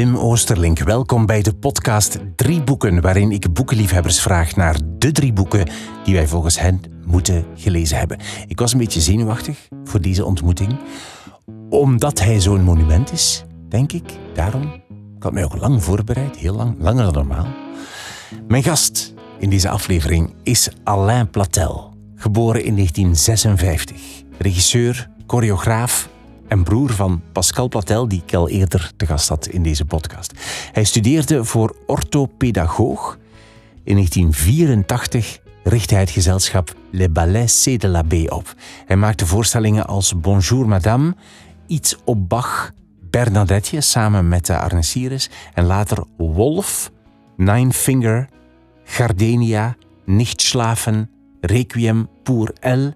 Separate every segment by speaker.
Speaker 1: Wim Oosterlink. Welkom bij de podcast Drie Boeken, waarin ik boekenliefhebbers vraag naar de drie boeken die wij volgens hen moeten gelezen hebben. Ik was een beetje zenuwachtig voor deze ontmoeting, omdat hij zo'n monument is, denk ik. Daarom. Ik had mij ook lang voorbereid, heel lang, langer dan normaal. Mijn gast in deze aflevering is Alain Platel, geboren in 1956. Regisseur, choreograaf, en broer van Pascal Platel, die ik al eerder te gast had in deze podcast. Hij studeerde voor orthopedagoog. In 1984 richtte hij het gezelschap Le Ballet C de la B op. Hij maakte voorstellingen als Bonjour Madame, Iets op Bach, Bernadette samen met de Arnesiris en later Wolf, Nine Finger, Gardenia, Nicht Schlafen, Requiem pour Elle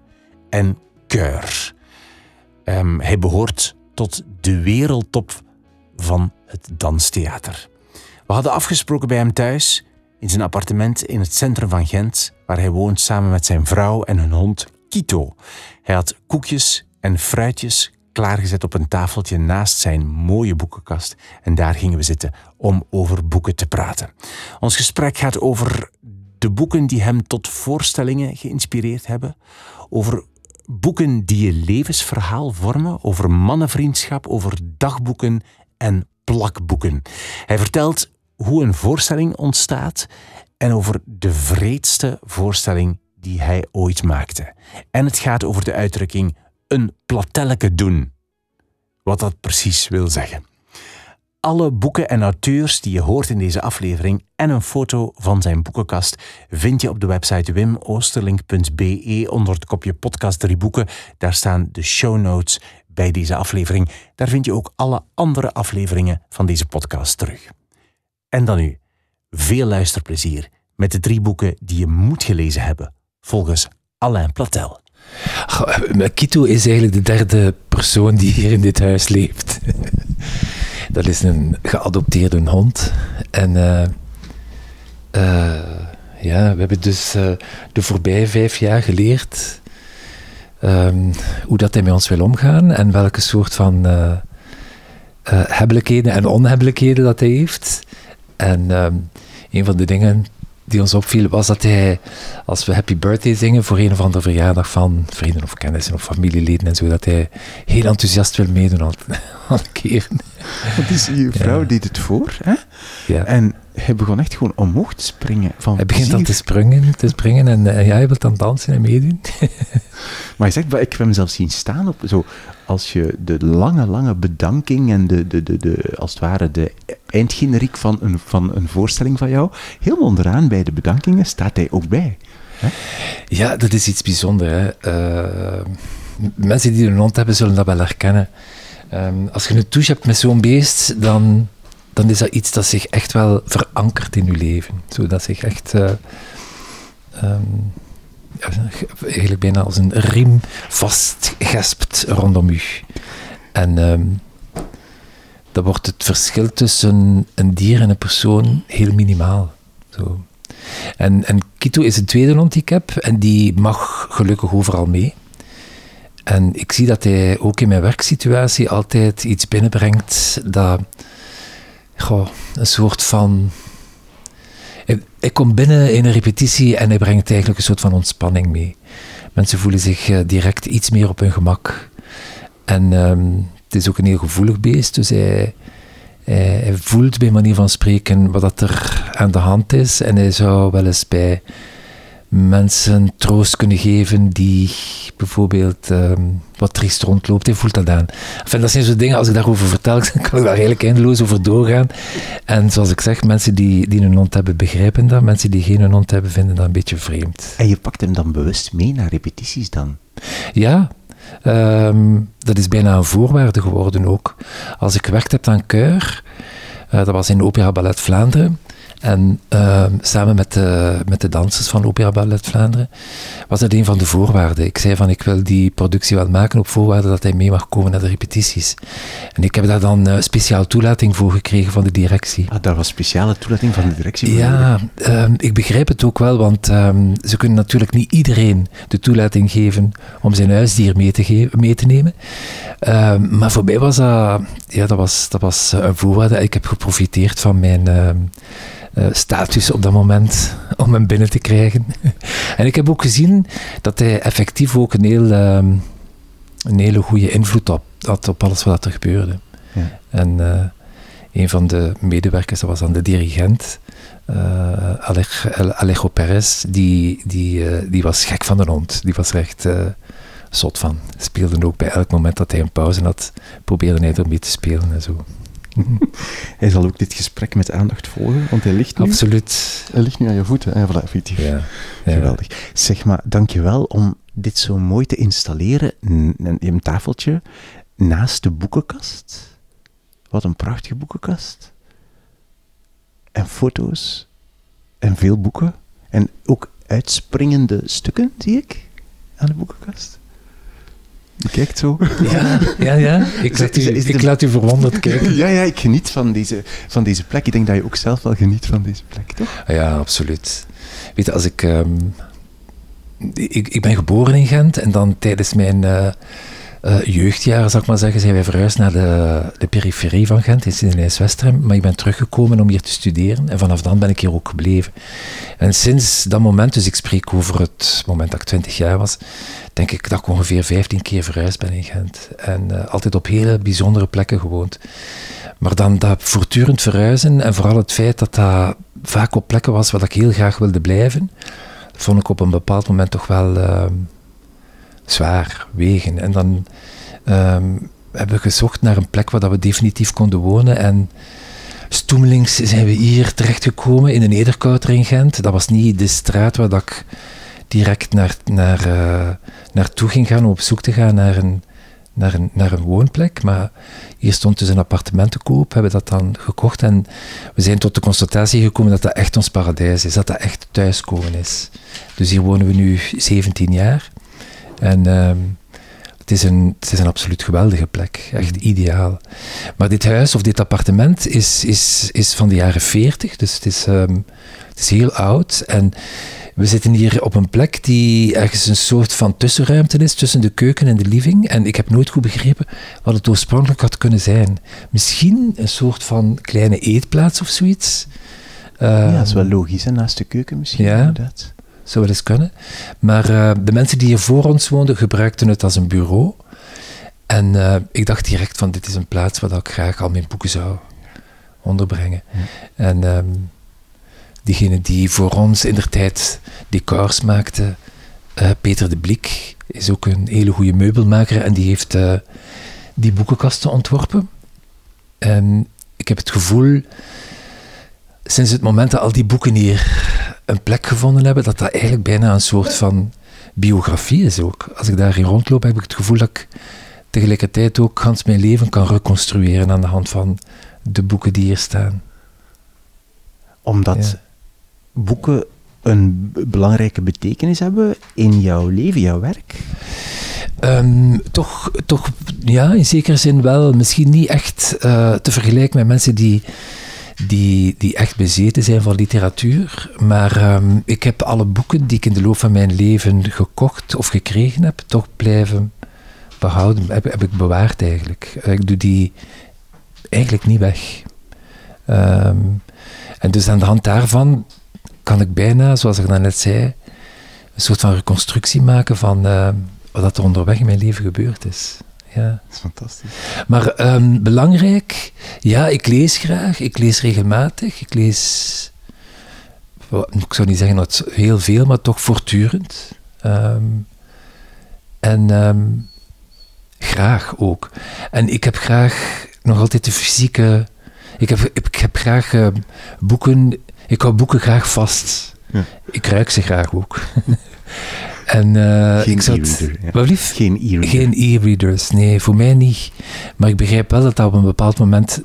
Speaker 1: en Cœur. Um, hij behoort tot de wereldtop van het danstheater. We hadden afgesproken bij hem thuis, in zijn appartement in het centrum van Gent, waar hij woont samen met zijn vrouw en hun hond Kito. Hij had koekjes en fruitjes klaargezet op een tafeltje naast zijn mooie boekenkast en daar gingen we zitten om over boeken te praten. Ons gesprek gaat over de boeken die hem tot voorstellingen geïnspireerd hebben, over boeken die je levensverhaal vormen, over mannenvriendschap, over dagboeken en plakboeken. Hij vertelt hoe een voorstelling ontstaat en over de vreedste voorstelling die hij ooit maakte. En het gaat over de uitdrukking een platelleke doen. Wat dat precies wil zeggen. Alle boeken en auteurs die je hoort in deze aflevering en een foto van zijn boekenkast vind je op de website wimoosterlink.be onder het kopje podcast drie boeken. Daar staan de show notes bij deze aflevering. Daar vind je ook alle andere afleveringen van deze podcast terug. En dan nu, veel luisterplezier met de drie boeken die je moet gelezen hebben, volgens Alain Platel.
Speaker 2: Kito is eigenlijk de derde persoon die hier in dit huis leeft. Dat is een geadopteerde hond. En uh, uh, ja, we hebben dus uh, de voorbije vijf jaar geleerd um, hoe dat hij met ons wil omgaan en welke soort van hebbelijkheden en onhebbelijkheden dat hij heeft. En um, een van de dingen die ons opviel was dat hij, als we Happy Birthday zingen voor een of andere verjaardag van vrienden of kennissen of familieleden en zo, dat hij heel enthousiast wil meedoen aan, aan keren.
Speaker 1: Want is je vrouw ja. deed het voor, hè? Ja. En hij begon echt gewoon omhoog te springen. Van
Speaker 2: hij begint dan te springen, te springen en uh, ja, hij wil dan dansen en meedoen.
Speaker 1: maar je zegt, ik heb hem zelfs zien staan op zo, als je de lange, lange bedanking en de, de, de, de, als het ware de eindgeneriek van een, van een voorstelling van jou, heel onderaan bij de bedankingen staat hij ook bij. Hè?
Speaker 2: Ja, dat is iets bijzonders. Uh, mensen die een hond hebben, zullen dat wel herkennen. Um, als je een touche hebt met zo'n beest, dan, dan is dat iets dat zich echt wel verankert in je leven. Zodat zich echt... Uh, um, eigenlijk bijna als een riem vastgespt rondom u. En um, dan wordt het verschil tussen een dier en een persoon heel minimaal. Zo. En, en Kito is een tweede hond die ik heb en die mag gelukkig overal mee. En ik zie dat hij ook in mijn werksituatie altijd iets binnenbrengt dat goh, een soort van. Ik kom binnen in een repetitie en hij brengt eigenlijk een soort van ontspanning mee. Mensen voelen zich eh, direct iets meer op hun gemak. En um, het is ook een heel gevoelig beest, dus hij, hij, hij, voelt bij manier van spreken wat er aan de hand is. En hij zou wel eens bij mensen troost kunnen geven die bijvoorbeeld um, wat triest rondloopt. Hij voelt dat aan. Enfin, dat zijn zo dingen, als ik daarover vertel, kan ik daar eigenlijk eindeloos over doorgaan. En zoals ik zeg, mensen die, die een hond hebben, begrijpen dat. Mensen die geen hond hebben, vinden dat een beetje vreemd.
Speaker 1: En je pakt hem dan bewust mee naar repetities dan?
Speaker 2: Ja, um, dat is bijna een voorwaarde geworden ook. Als ik werkte heb aan Keur, uh, dat was in Opera Ballet Vlaanderen, En ehm, samen met de, met de dansers van Opera Ballet Vlaanderen was dat een van de voorwaarden. Ik zei van ik wil die productie wel maken op voorwaarde dat hij mee mag komen naar de repetities. En ik heb daar dan uh, speciaal toelating voor gekregen van de directie.
Speaker 1: Ah, daar was speciale toelating van de directie
Speaker 2: voor? Ja, ehm, ik begrijp het ook wel, want ehm, ze kunnen natuurlijk niet iedereen de toelating geven om zijn huisdier mee te, mee te nemen. maar voor mij was dat, ja, dat, was, dat was een voorwaarde. Ik heb geprofiteerd van mijn uh, status op dat moment om hem binnen te krijgen. en ik heb ook gezien dat hij effectief ook een, heel, ehm, een hele goede invloed had, had op alles wat er gebeurde. Ja. En uh, een van de medewerkers, dat was dan de dirigent, uh, Alejo Perez, die, die, die was gek van de hond. Die was echt zot van. Speelde ook bij elk moment dat hij een pauze had, probeerde hij ermee te spelen en zo.
Speaker 1: hij zal ook dit gesprek met aandacht volgen, want hij ligt nu...
Speaker 2: Absoluut.
Speaker 1: Hij ligt nu aan je voeten. En voilà, effectief. Ja, Geweldig. Zeg maar, dankjewel om dit zo mooi te installeren. in een tafeltje naast de boekenkast. Wat een prachtige boekenkast. En foto's. En veel boeken. En ook uitspringende stukken, zie ik, aan de boekenkast. Je kijkt zo.
Speaker 2: Ja, ja, ja. Ik, laat u, ik laat u verwonderd kijken.
Speaker 1: Ja, ja, ik geniet van deze, van deze plek. Ik denk dat je ook zelf wel geniet van deze plek, toch?
Speaker 2: Ja, absoluut. Weet je, als ik... Um, ik, ik ben geboren in Gent en dan tijdens mijn... Uh, uh, jeugdjaren, zal ik maar zeggen, zijn wij verhuisd naar de, de periferie van Gent, in Sint-Nijs-Westerhem. Maar ik ben teruggekomen om hier te studeren en vanaf dan ben ik hier ook gebleven. En sinds dat moment, dus ik spreek over het moment dat ik 20 jaar was, denk ik dat ik ongeveer 15 keer verhuisd ben in Gent. En uh, altijd op hele bijzondere plekken gewoond. Maar dan dat voortdurend verhuizen en vooral het feit dat dat vaak op plekken was waar ik heel graag wilde blijven, vond ik op een bepaald moment toch wel uh, zwaar wegen. En dan um, hebben we gezocht naar een plek waar dat we definitief konden wonen. En stoemelings zijn we hier terechtgekomen in een Nederkouter in Gent. Dat was niet de straat waar dat ik direct naar, naar, uh, naartoe ging gaan om op zoek te gaan naar een, naar, een, naar een woonplek. Maar hier stond dus een appartement te koop, hebben dat dan gekocht en we zijn tot de constatatie gekomen dat dat echt ons paradijs is, dat dat echt thuiskomen is. Dus hier wonen we nu 17 jaar en uh, het, is een, het is een absoluut geweldige plek, echt ideaal. Maar dit huis of dit appartement is, is, is van de jaren 40, dus het is, um, het is heel oud en we zitten hier op een plek die ergens een soort van tussenruimte is tussen de keuken en de living. En ik heb nooit goed begrepen wat het oorspronkelijk had kunnen zijn. Misschien een soort van kleine eetplaats of zoiets.
Speaker 1: ja, dat is wel logisch, hè? naast de keuken misschien. Ja, inderdaad.
Speaker 2: Zou wel eens kunnen. Maar uh, de mensen die hier voor ons woonden gebruikten het als een bureau. En uh, ik dacht direct van dit is een plaats waar ik graag al mijn boeken zou onderbrengen. En um, diegene die voor ons in der tijd decors maakte, uh, Peter de Blik, is ook een hele goede meubelmaker en die heeft die boekenkasten ontworpen. En ik heb het gevoel, sinds het moment dat al die boeken hier een plek gevonden hebben, dat dat eigenlijk bijna een soort van biografie is ook. Als ik daarin rondloop, heb ik het gevoel dat ik tegelijkertijd ook gans mijn leven kan reconstrueren aan de hand van de boeken die hier staan.
Speaker 1: Omdat boeken een belangrijke betekenis hebben in jouw leven, jouw werk?
Speaker 2: Um, toch, toch, ja, in zekere zin wel. Misschien niet echt uh, te vergelijken met mensen die, die, die echt bezeten zijn van literatuur. Maar um, ik heb alle boeken die ik in de loop van mijn leven gekocht of gekregen heb, toch blijven behouden. Heb, ik bewaard eigenlijk. Ik doe die eigenlijk niet weg. Um, en dus aan de hand daarvan kan ik bijna, zoals ik net zei, een soort van reconstructie maken van uh, wat er onderweg in mijn leven gebeurd is. Ja.
Speaker 1: Dat is fantastisch.
Speaker 2: Maar um, belangrijk, ja, ik lees graag, ik lees regelmatig, ik lees, ik zou niet zeggen dat heel veel, maar toch voortdurend. Um, en um, graag ook. En ik heb graag nog altijd de fysieke. Ik heb, ik heb graag uh, boeken ik hou boeken graag vast. Ja. Ik ruik ze graag ook. en, uh,
Speaker 1: Geen. Ja. Geen e-reader.
Speaker 2: Geen e-readers, nee, voor mij niet. Maar ik begrijp wel dat dat op een bepaald moment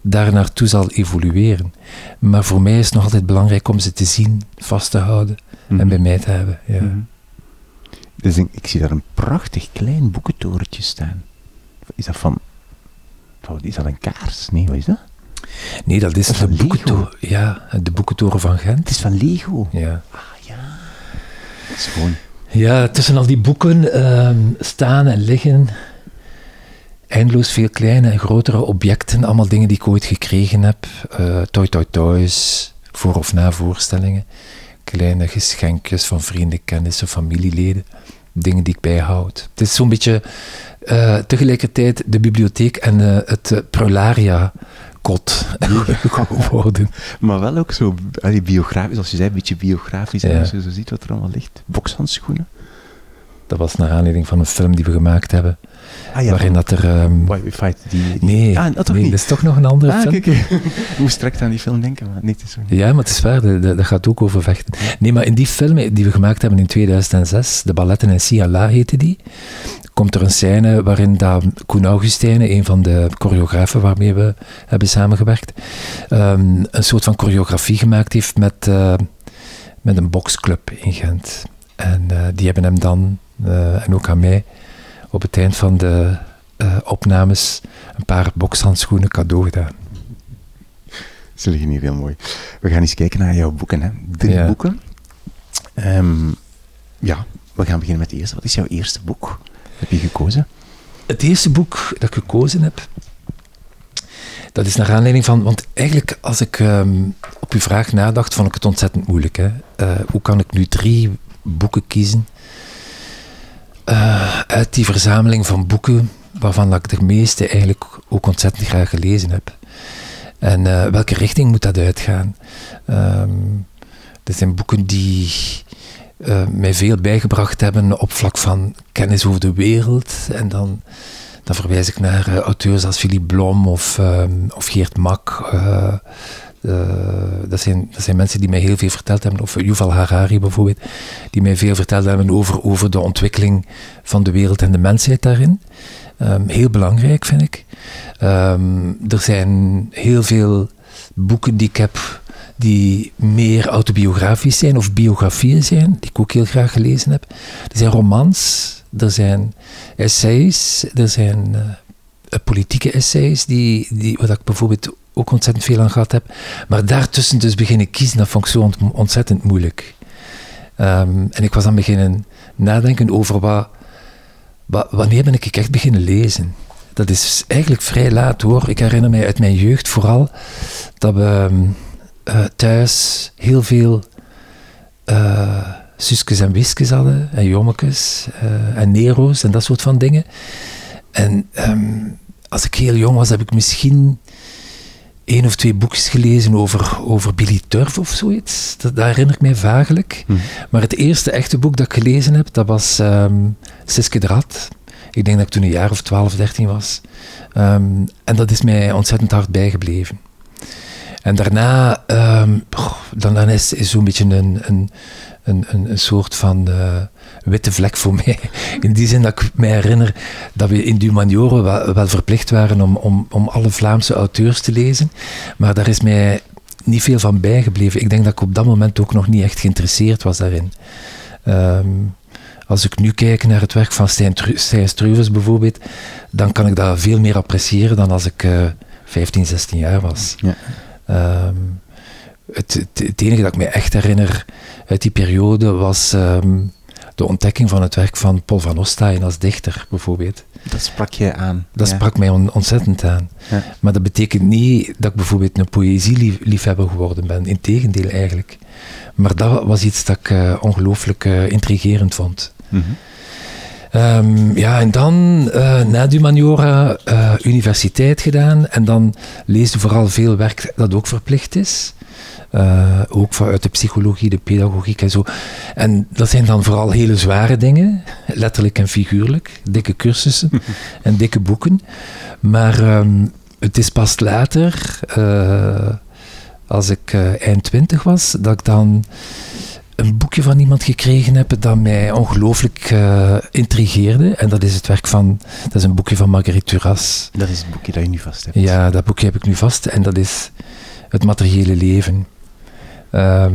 Speaker 2: daar naartoe zal evolueren. Maar voor mij is het nog altijd belangrijk om ze te zien, vast te houden en
Speaker 1: Mhm.
Speaker 2: bij mij te hebben. Ja.
Speaker 1: Mhm. Dus ik, ik zie daar een prachtig klein boekentorentje staan. Is dat van... van- Is dat een kaars? Nee, wat is dat?
Speaker 2: Nee, dat is
Speaker 1: Dat
Speaker 2: de, boekentoren, ja, de boekentoren van Gent.
Speaker 1: Het is van Lego.
Speaker 2: Ja.
Speaker 1: Ah ja. Dat is gewoon...
Speaker 2: Ja, tussen al die boeken ehm, staan en liggen eindeloos veel kleine en grotere objecten. Allemaal dingen die ik ooit gekregen heb. eh toy toy toys, voor of na voorstellingen. Kleine geschenkjes van vrienden, kennissen, familieleden. Dingen die ik bijhoud. Het is zo'n beetje eh, tegelijkertijd de bibliotheek en eh, het uh, Prolaria-kot geworden.
Speaker 1: Maar wel ook zo allee, biografisch, als je zei, een beetje biografisch. En als je zo ziet wat er allemaal ligt. Bokshandschoenen.
Speaker 2: Dat was naar aanleiding van een film die we gemaakt hebben.
Speaker 1: Ah ja,
Speaker 2: waarin dat er... ehm,
Speaker 1: Why We Fight. Die, die-
Speaker 2: nee,
Speaker 1: Ah, dat
Speaker 2: nee dat is toch nog een andere
Speaker 1: Ah,
Speaker 2: film.
Speaker 1: kijk, kijk. Ik moest direct aan die film denken, maar niet zo.
Speaker 2: Ja, maar het is waar, dat gaat ook over vechten. Nee, maar in die film die we gemaakt hebben in 2006, De Balletten in Siala heette die, komt er een scène waarin dat Koen Augustijnen, een van de choreografen waarmee we hebben samengewerkt, ehm, een soort van choreografie gemaakt heeft met, eh, met een boxclub in Gent. En eh, die hebben hem dan, eh, en ook aan mij, op het eind van de opnames een paar bokshandschoenen cadeau gedaan.
Speaker 1: Ze liggen hier heel mooi. We gaan eens kijken naar jouw boeken. Hè. Drie
Speaker 2: Ja.
Speaker 1: boeken. Ehm, ja, we gaan beginnen met de eerste. Wat is jouw eerste boek? Heb je gekozen?
Speaker 2: Het eerste boek dat ik gekozen heb, dat is naar aanleiding van, want eigenlijk als ik ehm, op uw vraag nadacht, vond ik het ontzettend moeilijk. Hè? Eh, hoe kan ik nu drie boeken kiezen eh, uit die verzameling van boeken waarvan ik de meeste eigenlijk ook ontzettend graag gelezen heb? En eh, welke richting moet dat uitgaan? Ehm dat zijn boeken die eh, mij veel bijgebracht hebben op vlak van kennis over de wereld. En dan, dan verwijs ik naar eh, auteurs als Philippe Blom of, ehm, of Geert Mak. eh, dat, zijn, dat zijn mensen die mij heel veel verteld hebben, of Yuval Harari bijvoorbeeld, die mij veel verteld hebben over, over de ontwikkeling van de wereld en de mensheid daarin. Ehm, heel belangrijk, vind ik. Ehm, er zijn heel veel boeken die ik heb die meer autobiografisch zijn of biografieën zijn, die ik ook heel graag gelezen heb. Er zijn romans, er zijn essays, er zijn eh, politieke essays, die, die, waar ik bijvoorbeeld ook ontzettend veel aan gehad heb. Maar daartussen dus beginnen kiezen, dat vond ik zo ont- ontzettend moeilijk. Ehm, en ik was dan beginnen nadenken over wat, wa- wanneer ben ik echt beginnen lezen. Dat is eigenlijk vrij laat hoor. Ik herinner mij uit mijn jeugd vooral dat we ehm, eh, thuis heel veel Suskes en Wiskes hadden, en Jommekes, eh, en Nero's en dat soort van dingen. En ehm, als ik heel jong was, heb ik misschien één of twee boekjes gelezen over, over Billy Turf of zoiets. Dat, dat herinner ik mij vagelijk.
Speaker 1: Hm.
Speaker 2: Maar het eerste echte boek dat ik gelezen heb, dat was ehm Siske de Rat. Ik denk dat ik toen een jaar of 12, 13 was. Ehm, en dat is mij ontzettend hard bijgebleven. En daarna, ehm, dan, dan is, is zo'n beetje een, een, een, een, soort van eh, witte vlek voor mij. In die zin dat ik me herinner dat we in Dumaniore wel, wel verplicht waren om, om, om alle Vlaamse auteurs te lezen. Maar daar is mij niet veel van bijgebleven. Ik denk dat ik op dat moment ook nog niet echt geïnteresseerd was daarin. Ehm, als ik nu kijk naar het werk van Stijn, Tru Struves bijvoorbeeld, dan kan ik dat veel meer appreciëren dan als ik eh 15, 16 jaar was.
Speaker 1: Ja.
Speaker 2: Ehm, het, het, het enige dat ik me echt herinner uit die periode was ehm, de ontdekking van het werk van Paul van Ostaaien als dichter, bijvoorbeeld.
Speaker 1: Dat sprak je aan.
Speaker 2: Dat
Speaker 1: ja.
Speaker 2: sprak mij on- ontzettend aan.
Speaker 1: Ja.
Speaker 2: Maar dat betekent niet dat ik bijvoorbeeld een poëzieliefhebber geworden ben. Integendeel eigenlijk. Maar dat was iets dat ik eh, ongelooflijk eh, intrigerend vond.
Speaker 1: Mhm.
Speaker 2: Ehm, ja, en dan eh, na Dumaniora eh, universiteit gedaan. En dan lees je vooral veel werk dat ook verplicht is. Eh, ook vanuit de psychologie, de pedagogiek en zo. En dat zijn dan vooral hele zware dingen, letterlijk en figuurlijk. Dikke cursussen en dikke boeken. Maar ehm, het is pas later, als ik eind twintig was, dat ik dan een boekje van iemand gekregen heb dat mij ongelooflijk uh, intrigeerde. En dat is het werk van, dat is een boekje van Marguerite Duras.
Speaker 1: Dat is het boekje dat je nu vast hebt.
Speaker 2: Ja, dat boekje heb ik nu vast. En dat is Het materiële leven. Ehm,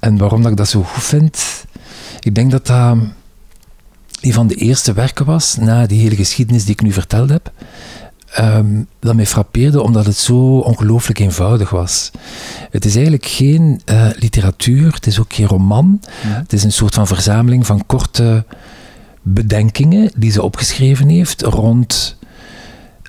Speaker 2: en waarom dat ik dat zo goed vind? Ik denk dat dat een van de eerste werken was, na die hele geschiedenis die ik nu verteld heb, um, dat mij frappeerde omdat het zo ongelooflijk eenvoudig was. Het is eigenlijk geen uh, literatuur, het is ook geen roman. Het is een soort van verzameling van korte bedenkingen die ze opgeschreven heeft rond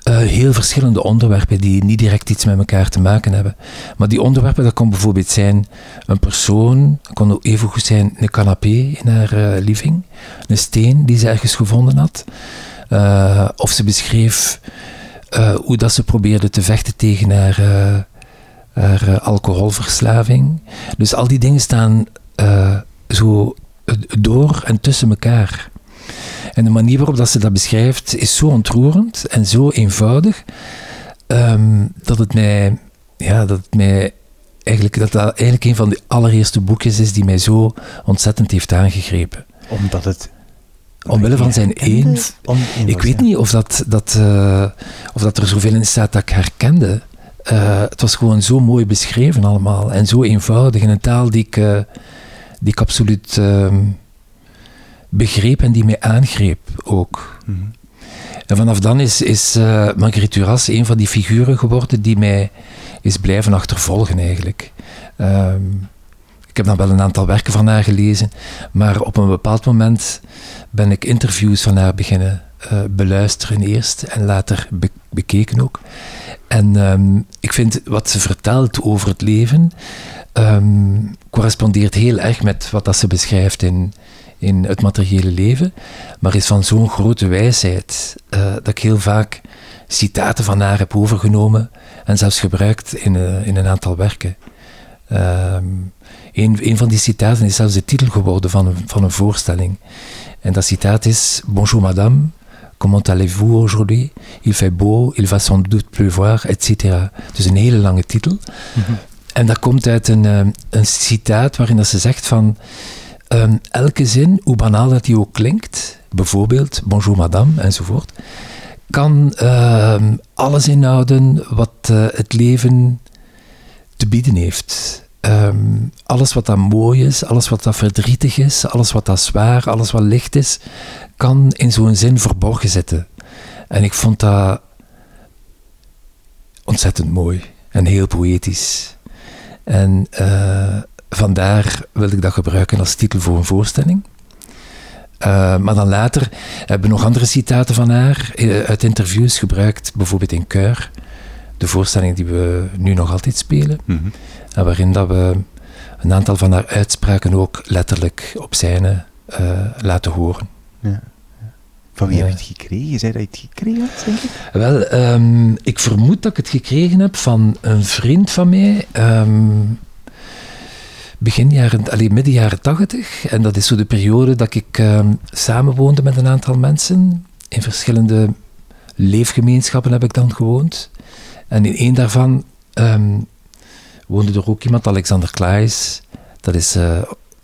Speaker 2: uh, heel verschillende onderwerpen die niet direct iets met elkaar te maken hebben. Maar die onderwerpen, dat kon bijvoorbeeld zijn een persoon, dat kon ook even goed zijn een canapé in haar uh, living, een steen die ze ergens gevonden had. Uh, of ze beschreef hoe dat ze probeerde te vechten tegen haar, haar alcoholverslaving. Dus al die dingen staan zo door en tussen elkaar. En de manier waarop dat ze dat beschrijft is zo ontroerend en zo eenvoudig um, dat het mij, ja, dat het mij eigenlijk, dat dat eigenlijk een van de allereerste boekjes is die mij zo ontzettend heeft aangegrepen.
Speaker 1: Omdat het
Speaker 2: Omwille van zijn één. Ik weet niet of, dat, dat, uh, of dat er zoveel in staat dat ik herkende. Uh, het was gewoon zo mooi beschreven allemaal. En zo eenvoudig. In een taal die ik, uh, die ik absoluut ehm, begreep en die mij aangreep ook. Mhm. En vanaf dan is, is Marguerite Duras een van die figuren geworden die mij is blijven achtervolgen eigenlijk. Ehm, ik heb dan wel een aantal werken van haar gelezen, maar op een bepaald moment ben ik interviews van haar beginnen uh, beluisteren eerst en later bekeken ook. En um, ik vind wat ze vertelt over het leven um, correspondeert heel erg met wat dat ze beschrijft in, in het materiële leven, maar is van zo'n grote wijsheid uh, dat ik heel vaak citaten van haar heb overgenomen en zelfs gebruikt in, uh, in een aantal werken. Um, een, van die citaten is zelfs de titel geworden van een, van een voorstelling. En dat citaat is Bonjour madame, comment allez-vous aujourd'hui? Il fait beau, il va sans doute pleuvoir, etc. Dus een hele lange titel. En dat komt uit een, uh, een citaat waarin dat ze zegt van Um, elke zin, hoe banaal dat die ook klinkt, bijvoorbeeld bonjour madame enzovoort, kan um, alles inhouden wat uh, het leven te bieden heeft. Um, alles wat dat mooi is, alles wat dat verdrietig is, alles wat dat zwaar, alles wat licht is, kan in zo'n zin verborgen zitten. En ik vond dat ontzettend mooi en heel poëtisch. En uh, vandaar wil ik dat gebruiken als titel voor een voorstelling. Uh, maar dan later hebben we nog andere citaten van haar eh, uit interviews gebruikt, bijvoorbeeld in Keur, de voorstelling die we nu nog altijd spelen, mm -hmm. en waarin dat we een aantal van haar uitspraken ook letterlijk op scène uh, laten horen. Ja.
Speaker 1: Van wie heb je het gekregen? Je zei dat je het gekregen had, denk ik?
Speaker 2: Wel, um, ik vermoed dat ik het gekregen heb van een vriend van mij. Um, begin jaren, alleen midden jaren tachtig. En dat is zo de periode dat ik uh, samenwoonde met een aantal mensen. In verschillende leefgemeenschappen heb ik dan gewoond. En in één daarvan um, woonde er ook iemand, Alexander Klaes. Dat is, uh,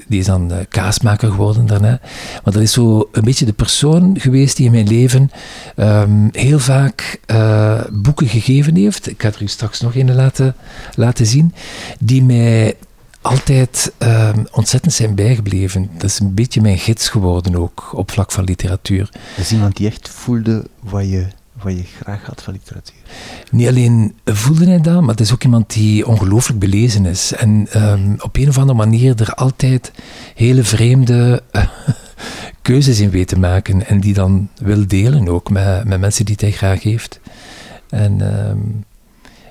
Speaker 2: die is dan uh, kaasmaker geworden daarna. Maar dat is zo een beetje de persoon geweest die in mijn leven um, heel vaak uh, boeken gegeven heeft. Ik ga er u straks nog een laten, laten zien. Die mij altijd uh, ontzettend zijn bijgebleven. Dat is een beetje mijn gids geworden ook, op vlak van literatuur.
Speaker 1: Dat is iemand die echt voelde wat je, wat je graag had van literatuur?
Speaker 2: Niet alleen voelde hij dat, maar het is ook iemand die ongelooflijk belezen is. En um, op een of andere manier er altijd hele vreemde uh, keuzes in weet te maken. En die dan wil delen ook met, met mensen die hij graag heeft. En um,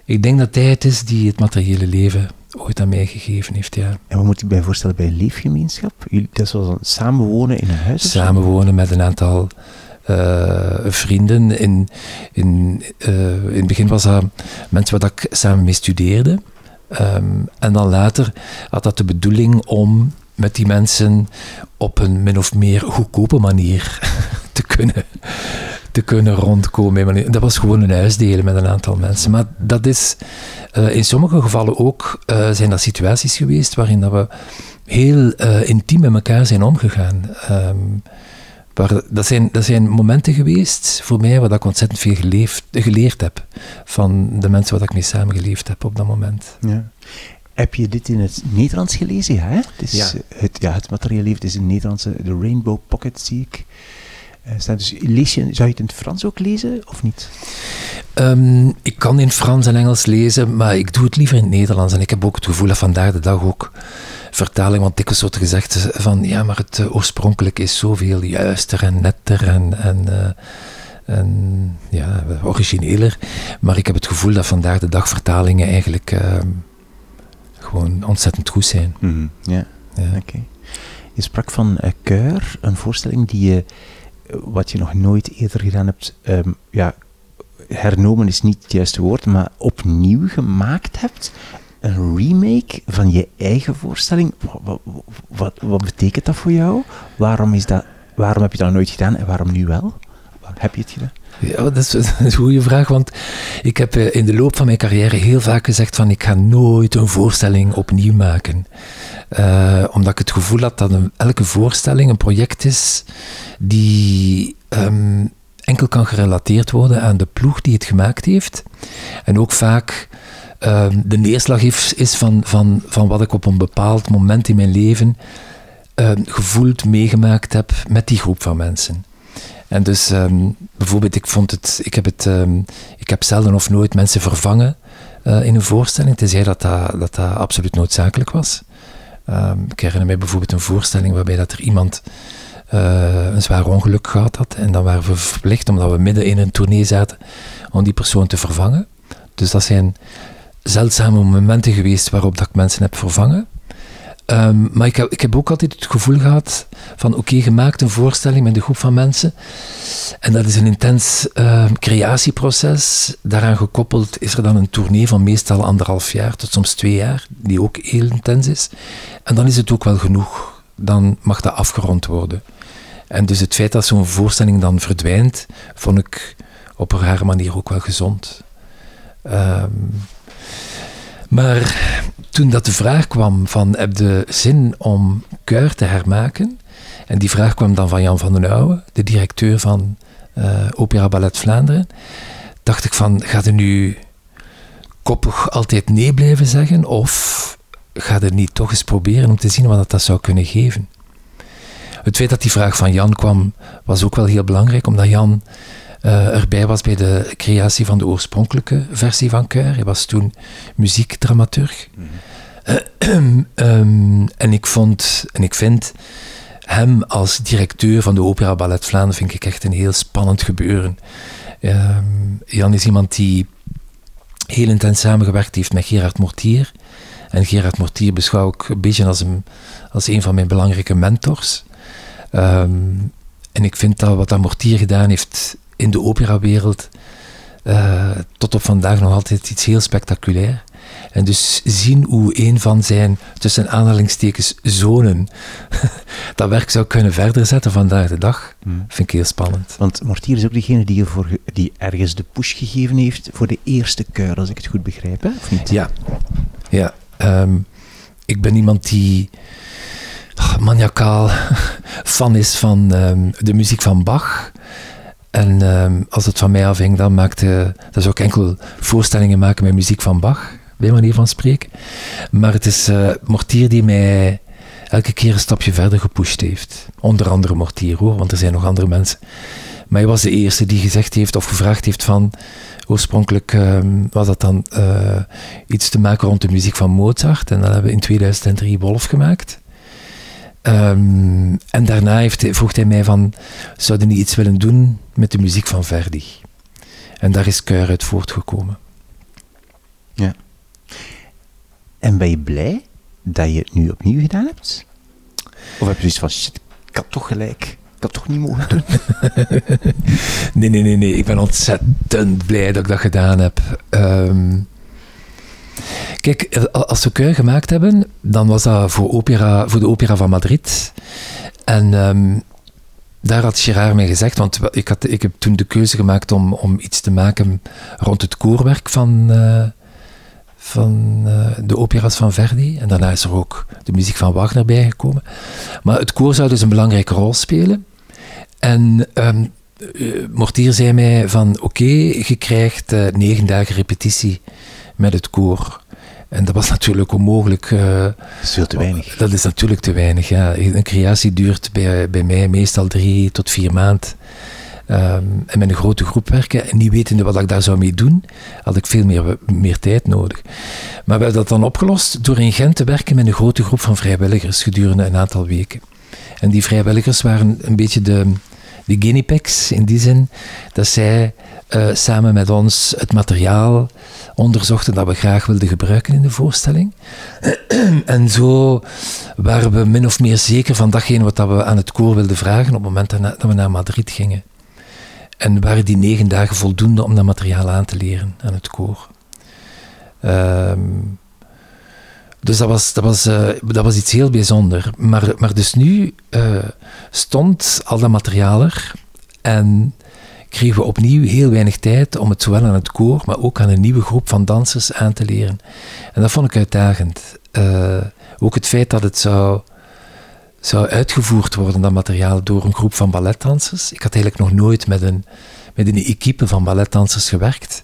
Speaker 2: ik denk dat hij het is die het materiële leven ooit aan mij gegeven heeft, ja.
Speaker 1: En wat moet ik mij voorstellen bij een leefgemeenschap? Dat is zoals samenwonen in een huis?
Speaker 2: Samenwonen met een aantal vrienden. In, in, uh, in het begin was dat mensen waar ik samen mee studeerde. Um, en dan later had dat de bedoeling om met die mensen op een min of meer goedkope manier te kunnen te kunnen rondkomen. Dat was gewoon een huisdelen met een aantal mensen. Maar dat is uh, in sommige gevallen ook zijn dat situaties geweest waarin dat we heel intiem met elkaar zijn omgegaan. Um, waar, dat, zijn, dat zijn momenten geweest voor mij waar ik ontzettend veel geleefd, geleerd heb van de mensen waar ik mee samengeleefd heb op dat moment.
Speaker 1: Ja. Heb je dit in het Nederlands gelezen? Ja, hè? Het, is, ja. Het, ja, het materiaal heeft is in het Nederlandse, de Rainbow Pocket zie ik. Uh, staat dus, lees je, zou je het in het Frans ook lezen of niet?
Speaker 2: Um, ik kan in Frans en Engels lezen, maar ik doe het liever in het Nederlands. En ik heb ook het gevoel dat vandaag de dag ook vertaling, want dikwijls wordt gezegd van ja, maar het uh, oorspronkelijk is zoveel juister en netter en, en, uh, en ja, origineler. Maar ik heb het gevoel dat vandaag de dag vertalingen eigenlijk ehm, gewoon ontzettend goed zijn.
Speaker 1: Mm Ja, ja. oké. Je sprak van Keur, een voorstelling die je, wat je nog nooit eerder gedaan hebt, um, ja, hernomen is niet het juiste woord, maar opnieuw gemaakt hebt. Een remake van je eigen voorstelling. Wat, wat, betekent dat voor jou? Waarom, is dat, waarom heb je dat nooit gedaan en waarom nu wel? Heb je het gedaan?
Speaker 2: Ja, dat is, een goede vraag, want ik heb eh, in de loop van mijn carrière heel vaak gezegd van ik ga nooit een voorstelling opnieuw maken. Uh, omdat ik het gevoel had dat een, elke voorstelling een project is die um, enkel kan gerelateerd worden aan de ploeg die het gemaakt heeft. En ook vaak uh, de neerslag is van, van, van wat ik op een bepaald moment in mijn leven uh, gevoeld, meegemaakt heb met die groep van mensen. En dus um, bijvoorbeeld, ik vond het, ik heb het, ik heb zelden of nooit mensen vervangen uh, in een voorstelling, tenzij dat dat, dat, dat absoluut noodzakelijk was. Um, ik herinner mij bijvoorbeeld een voorstelling waarbij dat er iemand uh, een zwaar ongeluk gehad had. En dan waren we verplicht, omdat we midden in een tournee zaten, om die persoon te vervangen. Dus dat zijn zeldzame momenten geweest waarop dat ik mensen heb vervangen. Um, maar ik heb, ook altijd het gevoel gehad van oké, okay, gemaakt een voorstelling met een groep van mensen. En dat is een intens uh, creatieproces. Daaraan gekoppeld is er dan een tournee van meestal anderhalf jaar tot soms twee jaar, die ook heel intens is. En dan is het ook wel genoeg. Dan mag dat afgerond worden. En dus het feit dat zo'n voorstelling dan verdwijnt, vond ik op een rare manier ook wel gezond. Um, maar toen dat de vraag kwam van heb je zin om Keur te hermaken? En die vraag kwam dan van Jan van den Ouwe, de directeur van uh, Opera Ballet Vlaanderen. Dacht ik van, ga je nu koppig altijd nee blijven zeggen? Of ga je niet toch eens proberen om te zien wat dat zou kunnen geven? Het feit dat die vraag van Jan kwam, was ook wel heel belangrijk, omdat Jan uh, erbij was bij de creatie van de oorspronkelijke versie van Keur. Hij was toen muziekdramaturg. Um, en ik vond, en ik vind hem als directeur van de Opera Ballet Vlaanderen vind ik echt een heel spannend gebeuren. Um, Jan is iemand die heel intens samengewerkt heeft met Gerard Mortier. En Gerard Mortier beschouw ik een beetje als een, als een van mijn belangrijke mentors. Um, en ik vind dat wat dat Mortier gedaan heeft in de operawereld uh, tot op vandaag nog altijd iets heel spectaculair. En dus zien hoe een van zijn, tussen aanhalingstekens, zonen, dat werk zou kunnen verder zetten vandaag de dag, hmm. vind ik heel spannend.
Speaker 1: Want Mortier is ook degene die, voor, die ergens de push gegeven heeft voor de eerste keur, als ik het goed begrijp, hè? of niet?
Speaker 2: Ja, ja. Um, ik ben iemand die oh, maniacaal fan is van um, de muziek van Bach. En um, als het van mij afhing, dan maakte... Dat ik enkel voorstellingen maken met muziek van Bach, bij manier van spreken. Maar het is uh, Mortier die mij elke keer een stapje verder gepusht heeft. Onder andere Mortier want er zijn nog andere mensen. Maar hij was de eerste die gezegd heeft of gevraagd heeft van... Oorspronkelijk um, was dat dan uh, iets te maken rond de muziek van Mozart. En dan hebben we in 2003 Wolf gemaakt. Um, en daarna heeft, vroeg hij mij van, zouden niet iets willen doen met de muziek van Verdi? En daar is Keur uit voortgekomen.
Speaker 1: Ja. En ben je blij dat je het nu opnieuw gedaan hebt? Of heb je zoiets van, shit, ik had toch gelijk. Ik had toch niet mogen doen.
Speaker 2: nee, nee, nee, nee. Ik ben ontzettend blij dat ik dat gedaan heb. Um, Kijk, eh, als we Keur gemaakt hebben, dan was dat voor, opera, voor de Opera van Madrid. En um, daar had Gerard mij gezegd, want ik, had, ik heb toen de keuze gemaakt om, om iets te maken rond het koorwerk van, uh, van uh, de opera's van Verdi. En daarna is er ook de muziek van Wagner bijgekomen. Maar het koor zou dus een belangrijke rol spelen. En um, Mortier zei mij van oké, je krijgt uh, negen dagen repetitie met het koor. En dat was natuurlijk onmogelijk. Uh,
Speaker 1: dat is veel te weinig.
Speaker 2: Dat is natuurlijk te weinig, ja. Een creatie duurt bij, bij mij meestal drie tot vier maanden. Um, en met een grote groep werken en niet wetende wat ik daar zou mee doen, had ik veel meer, meer tijd nodig. Maar we hebben dat dan opgelost door in Gent te werken met een grote groep van vrijwilligers gedurende een aantal weken. En die vrijwilligers waren een beetje de, de guinea in die zin dat zij uh, samen met ons het materiaal onderzochten dat we graag wilden gebruiken in de voorstelling. en zo waren we min of meer zeker van datgene wat we aan het koor wilden vragen op het moment dat we naar Madrid gingen. En waren die negen dagen voldoende om dat materiaal aan te leren aan het koor. Um, dus dat was, dat, was, uh, dat was iets heel bijzonders. Maar, maar dus nu uh, stond al dat materiaal er en kregen we opnieuw heel weinig tijd om het zowel aan het koor, maar ook aan een nieuwe groep van dansers aan te leren. En dat vond ik uitdagend. Uh, ook het feit dat het zou zou uitgevoerd worden, dat materiaal, door een groep van balletdansers. Ik had eigenlijk nog nooit met een, met een equipe van balletdansers gewerkt.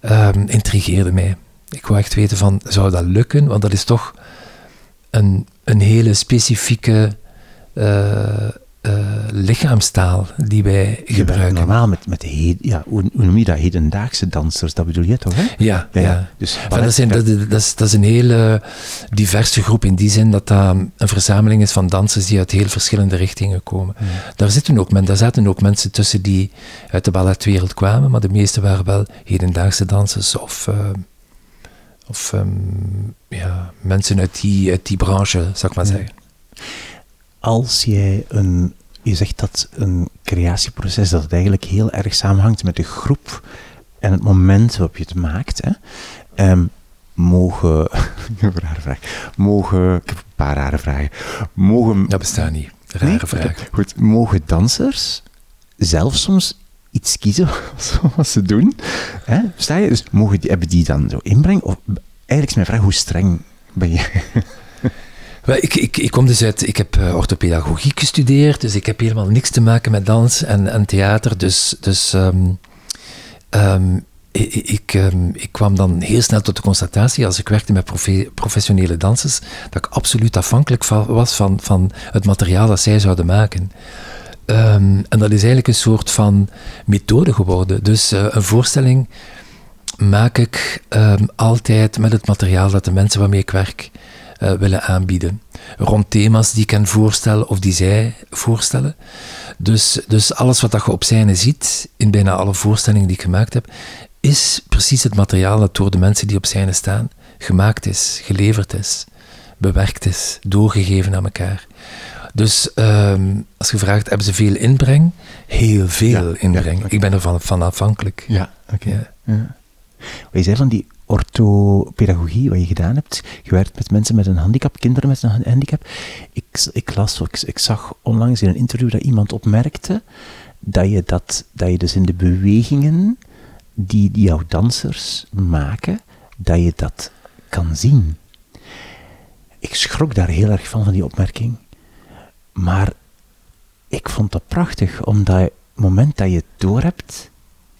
Speaker 2: Um, intrigeerde mij. Ik wou echt weten van, zou dat lukken? Want dat is toch een, een hele specifieke uh, uh, lichaamstaal die wij gebruiken.
Speaker 1: Normaal met, met ja, hoe, hoe, noem je dat, hedendaagse dansers, dat bedoel je toch? Hè?
Speaker 2: Ja, ja, ja. Dus dat, zijn, dat, dat, is, dat is een hele diverse groep in die zin dat dat een verzameling is van dansers die uit heel verschillende richtingen komen. Ja. Daar, zitten ook, men, daar zaten ook mensen tussen die uit de balletwereld kwamen, maar de meeste waren wel hedendaagse dansers of, uh, of um, ja, mensen uit die, uit die branche, zou ik maar zeggen.
Speaker 1: Als jij een, je zegt dat een creatieproces, dat het eigenlijk heel erg samenhangt met de groep en het moment waarop je het maakt, hè, um, mogen, een rare vraag, mogen, ik heb een paar rare vragen, mogen...
Speaker 2: Dat bestaat niet, rare nee? vraag.
Speaker 1: Goed, mogen dansers zelf soms iets kiezen wat ze doen? Hè? Versta je? Dus mogen die, hebben die dan zo inbreng? Of eigenlijk is mijn vraag, hoe streng ben je?
Speaker 2: Ik, ik, ik kom dus uit, ik heb uh, orthopedagogiek gestudeerd, dus ik heb helemaal niks te maken met dans en, en theater. Dus, dus um, um, ik, um, ik, kwam dan heel snel tot de constatatie, als ik werkte met profe professionele dansers, dat ik absoluut afhankelijk was van, van het materiaal dat zij zouden maken. En dat is eigenlijk een soort van methode geworden. Dus uh, een voorstelling maak ik altijd met het materiaal dat de mensen waarmee ik werk uh, willen aanbieden. Rond thema's die ik hen voorstel of die zij voorstellen. Dus, dus alles wat dat je op scène ziet, in bijna alle voorstellingen die ik gemaakt heb, is precies het materiaal dat door de mensen die op scène staan gemaakt is, geleverd is, bewerkt is, doorgegeven aan elkaar. Dus um, als je vraagt, hebben ze veel inbreng? Heel veel ja, inbreng. Ja, okay. Ik ben er van, afhankelijk.
Speaker 1: Ja, oké. Okay. Ja. Je zei van die orthopedagogie, wat je gedaan hebt. Je werkt met mensen met een handicap, kinderen met een handicap. Ik, ik las, ik, ik zag onlangs in een interview dat iemand opmerkte dat je, dat, dat je dus in de bewegingen die, die jouw dansers maken, dat je dat kan zien. Ik schrok daar heel erg van, van die opmerking. Maar ik vond dat prachtig, omdat het moment dat je het doorhebt,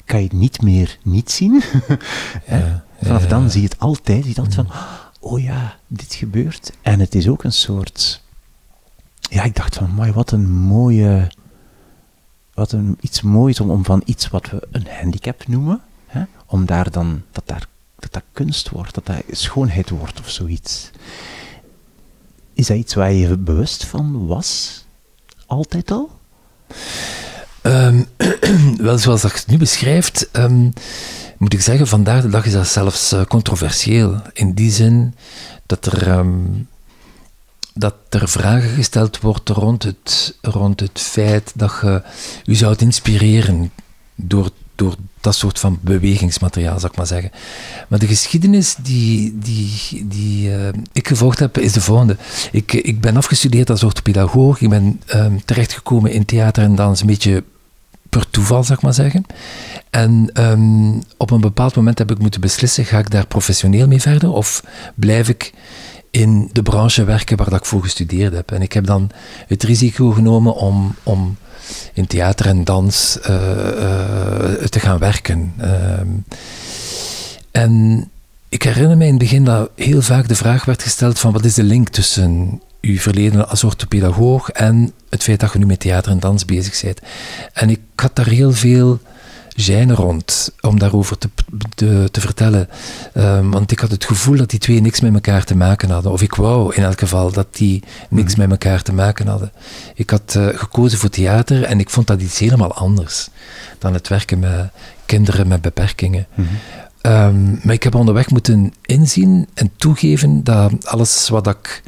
Speaker 1: kan je het niet meer niet zien. ja. Vanaf dan zie je het altijd, zie je altijd van, oh ja, dit gebeurt. En het is ook een soort, ja, ik dacht van, mooi, wat een mooie, wat een, iets moois om, om van iets wat we een handicap noemen, hè, om daar dan, dat daar, dat dat kunst wordt, dat dat schoonheid wordt of zoiets. Is dat iets waar je bewust van was? Altijd al?
Speaker 2: Um, wel, zoals dat je nu beschrijft, um, moet ik zeggen, vandaag de dag is dat zelfs uh, controversieel. In die zin dat er, um, dat er vragen gesteld worden rond het, rond het feit dat je u zou inspireren door, door dat soort van bewegingsmateriaal, zou ik maar zeggen. Maar de geschiedenis die, die, die uh, ik gevolgd heb, is de volgende. Ik, ik ben afgestudeerd als orthopedagoog. Ik ben um, terechtgekomen in theater en dans een beetje per toeval, zeg maar zeggen. En ehm, op een bepaald moment heb ik moeten beslissen, ga ik daar professioneel mee verder of blijf ik in de branche werken waar dat ik voor gestudeerd heb. En ik heb dan het risico genomen om, om in theater en dans uh, uh, te gaan werken. Ehm, en ik herinner me in het begin dat heel vaak de vraag werd gesteld van wat is de link tussen uw verleden als orthopedagoog en het feit dat je nu met theater en dans bezig bent. En ik had daar heel veel gêne rond om daarover te, te, te vertellen. Um, want ik had het gevoel dat die twee niks met elkaar te maken hadden. Of ik wou in elk geval dat die niks mm. met elkaar te maken hadden. Ik had uh, gekozen voor theater en ik vond dat iets helemaal anders dan het werken met kinderen met beperkingen. Mm -hmm. um, maar ik heb onderweg moeten inzien en toegeven dat alles wat ik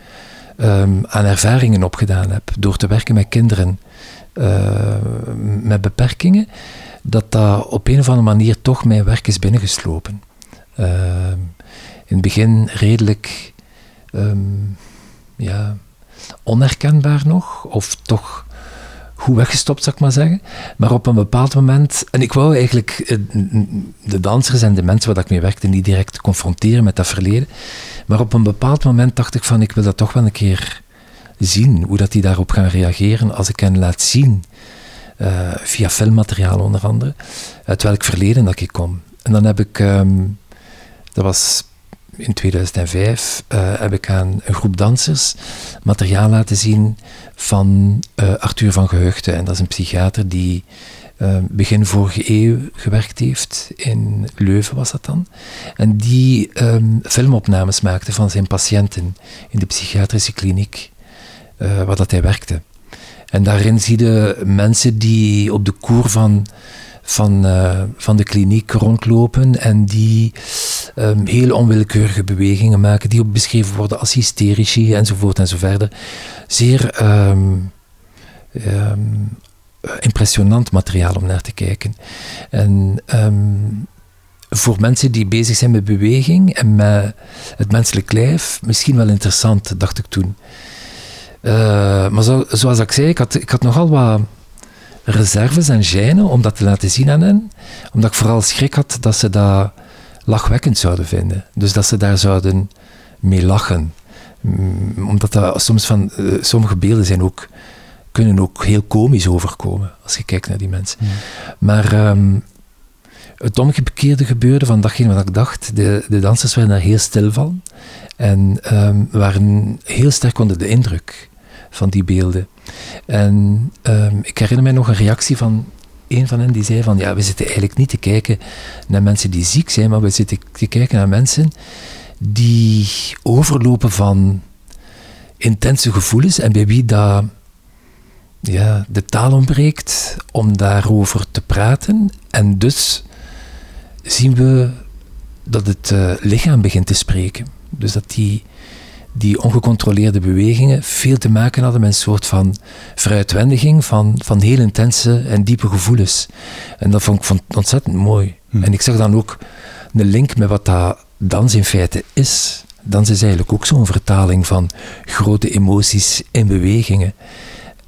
Speaker 2: um, aan ervaringen opgedaan heb door te werken met kinderen uh, met beperkingen, dat dat op een of andere manier toch mijn werk is binnengeslopen. Uh, in het begin redelijk um, ja, onherkenbaar nog, of toch goed weggestopt, zou ik maar zeggen. Maar op een bepaald moment, en ik wou eigenlijk eh, de dansers en de mensen waar ik mee werkte niet direct confronteren met dat verleden. Maar op een bepaald moment dacht ik van, ik wil dat toch wel een keer zien, hoe dat die daarop gaan reageren als ik hen laat zien uh, via filmmateriaal onder andere, uit welk verleden dat ik kom. En dan heb ik, um, dat was in 2005, uh, heb ik aan een groep dansers materiaal laten zien van uh, Arthur van Geheugde. En dat is een psychiater die begin vorige eeuw gewerkt heeft. In Leuven was dat dan. En die um, filmopnames maakte van zijn patiënten in de psychiatrische kliniek waar dat hij werkte. En daarin zie je mensen die op de koer van, van, uh, van de kliniek rondlopen en die um, heel onwillekeurige bewegingen maken, die ook beschreven worden als hysterici enzovoort enzoverder. Zeer um, um, impressionant materiaal om naar te kijken. En voor mensen die bezig zijn met beweging en met het menselijk lijf, misschien wel interessant, dacht ik toen. Uh, maar zo, zoals ik zei, ik had, ik had nogal wat reserves en gêne om dat te laten zien aan hen. Omdat ik vooral schrik had dat ze dat lachwekkend zouden vinden. Dus dat ze daar zouden mee lachen. Mm, omdat dat soms van, uh, sommige beelden zijn ook, kunnen ook heel komisch overkomen als je kijkt naar die mensen. Maar um, het omgekeerde gebeurde van datgene wat ik dacht. De, de dansers werden daar heel stil van en um, waren heel sterk onder de indruk van die beelden. En um, ik herinner mij nog een reactie van een van hen die zei van ja, we zitten eigenlijk niet te kijken naar mensen die ziek zijn, maar we zitten te kijken naar mensen die overlopen van intense gevoelens en bij wie dat, ja, de taal ontbreekt om daarover te praten. En dus zien we dat het uh, lichaam begint te spreken. Dus dat die die ongecontroleerde bewegingen veel te maken hadden met een soort van veruitwendiging van, van heel intense en diepe gevoelens. En dat vond ik ontzettend mooi. Hm. En ik zag dan ook een link met wat dat dans in feite is. Dans is eigenlijk ook zo'n vertaling van grote emoties in bewegingen.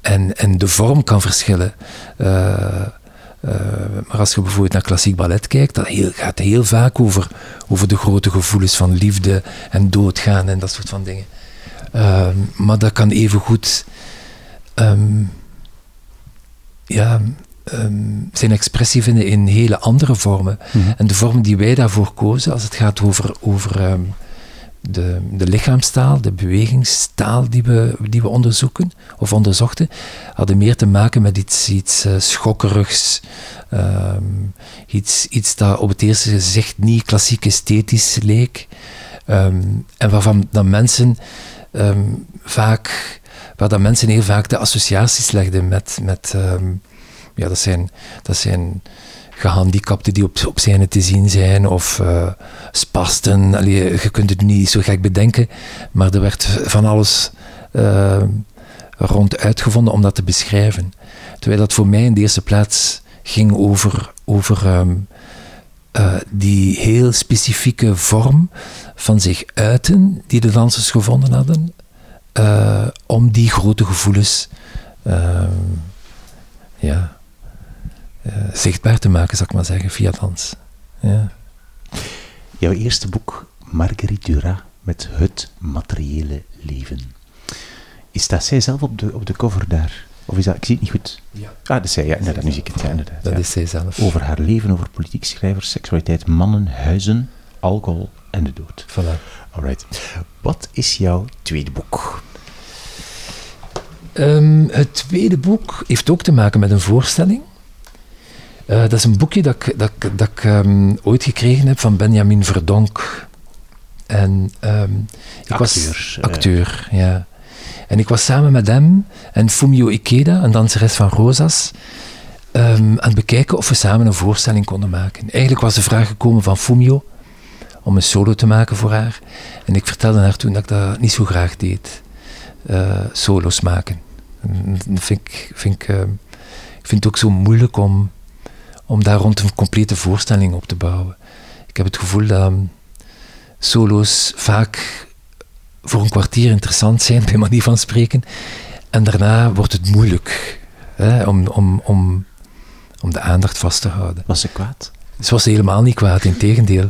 Speaker 2: En, en de vorm kan verschillen. Uh, uh, maar als je bijvoorbeeld naar klassiek ballet kijkt, dat heel, gaat heel vaak over, over de grote gevoelens van liefde en doodgaan en dat soort van dingen. Uh, maar dat kan even goed um, ja, um, zijn expressie vinden in hele andere vormen. Mm -hmm. En de vorm die wij daarvoor kozen, als het gaat over, over um, de, de lichaamstaal, de bewegingstaal die we, die we onderzoeken of onderzochten, hadden meer te maken met iets, iets uh, schokkerigs, um, iets, iets dat op het eerste gezicht niet klassiek esthetisch leek, um, en waarvan dan mensen um, vaak, waar dan mensen heel vaak de associaties legden met, met ja, dat zijn, dat zijn gehandicapten die op, op scène te zien zijn, of uh, spasten. Allee, je kunt het niet zo gek bedenken, maar er werd van alles uh, rond uitgevonden om dat te beschrijven. Terwijl dat voor mij in de eerste plaats ging over, over um, uh, die heel specifieke vorm van zich uiten die de dansers gevonden hadden, om die grote gevoelens ja, uh, zichtbaar te maken, zou ik maar zeggen, via dans. Ja.
Speaker 1: Jouw eerste boek, Marguerite Duras, met het materiële leven. Is Staat zij zelf op de, op de cover daar? Of is dat, ik zie het niet goed.
Speaker 2: Ja.
Speaker 1: Ah, dat is zij, ja, inderdaad, nu zie ik het, ja, inderdaad.
Speaker 2: Dat
Speaker 1: ja.
Speaker 2: is zij zelf.
Speaker 1: Over haar leven, over politiek schrijvers, seksualiteit, mannen, huizen, alcohol en de dood.
Speaker 2: Voilà.
Speaker 1: Alright. Wat is jouw tweede boek?
Speaker 2: Ehm, het tweede boek heeft ook te maken met een voorstelling. Eh, dat is een boekje dat ik, dat, dat ik ehm, ooit gekregen heb van Benjamin Verdonk. En ehm, ik
Speaker 1: Acteur,
Speaker 2: was
Speaker 1: eh.
Speaker 2: acteur, ja. En ik was samen met hem en Fumio Ikeda, een danseres van Rosas, ehm, aan het bekijken of we samen een voorstelling konden maken. Eigenlijk was de vraag gekomen van Fumio om een solo te maken voor haar. En ik vertelde haar toen dat ik dat niet zo graag deed. eh, solo's maken. En Dat vind ik, vind ik, ik vind het ook zo moeilijk om, om daar rond een complete voorstelling op te bouwen. Ik heb het gevoel dat solo's vaak voor een kwartier interessant zijn, bij manier van spreken. En daarna wordt het moeilijk hè, om, om, om, om de aandacht vast te houden.
Speaker 1: Was ze kwaad?
Speaker 2: Ze was helemaal niet kwaad, in tegendeel.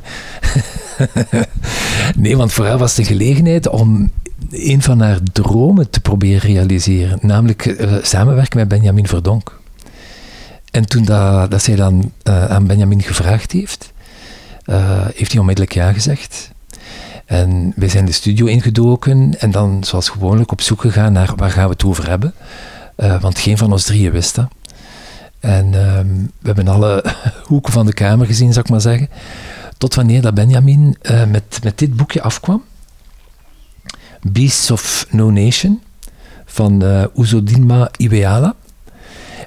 Speaker 2: nee, want voor haar was het een gelegenheid om een van haar dromen te proberen realiseren. Namelijk eh, samenwerken met Benjamin Verdonk. En toen dat, dat zij dan eh, aan Benjamin gevraagd heeft, eh, heeft hij onmiddellijk ja gezegd. En wij zijn de studio ingedoken en dan zoals gewoonlijk op zoek gegaan naar waar gaan we het over hebben. Eh, want geen van ons drieën wist dat. En ehm, we hebben alle hoeken van de kamer gezien, zou ik maar zeggen. Tot wanneer dat Benjamin met, met dit boekje afkwam. Beasts of No Nation van Uzodinma Iweala.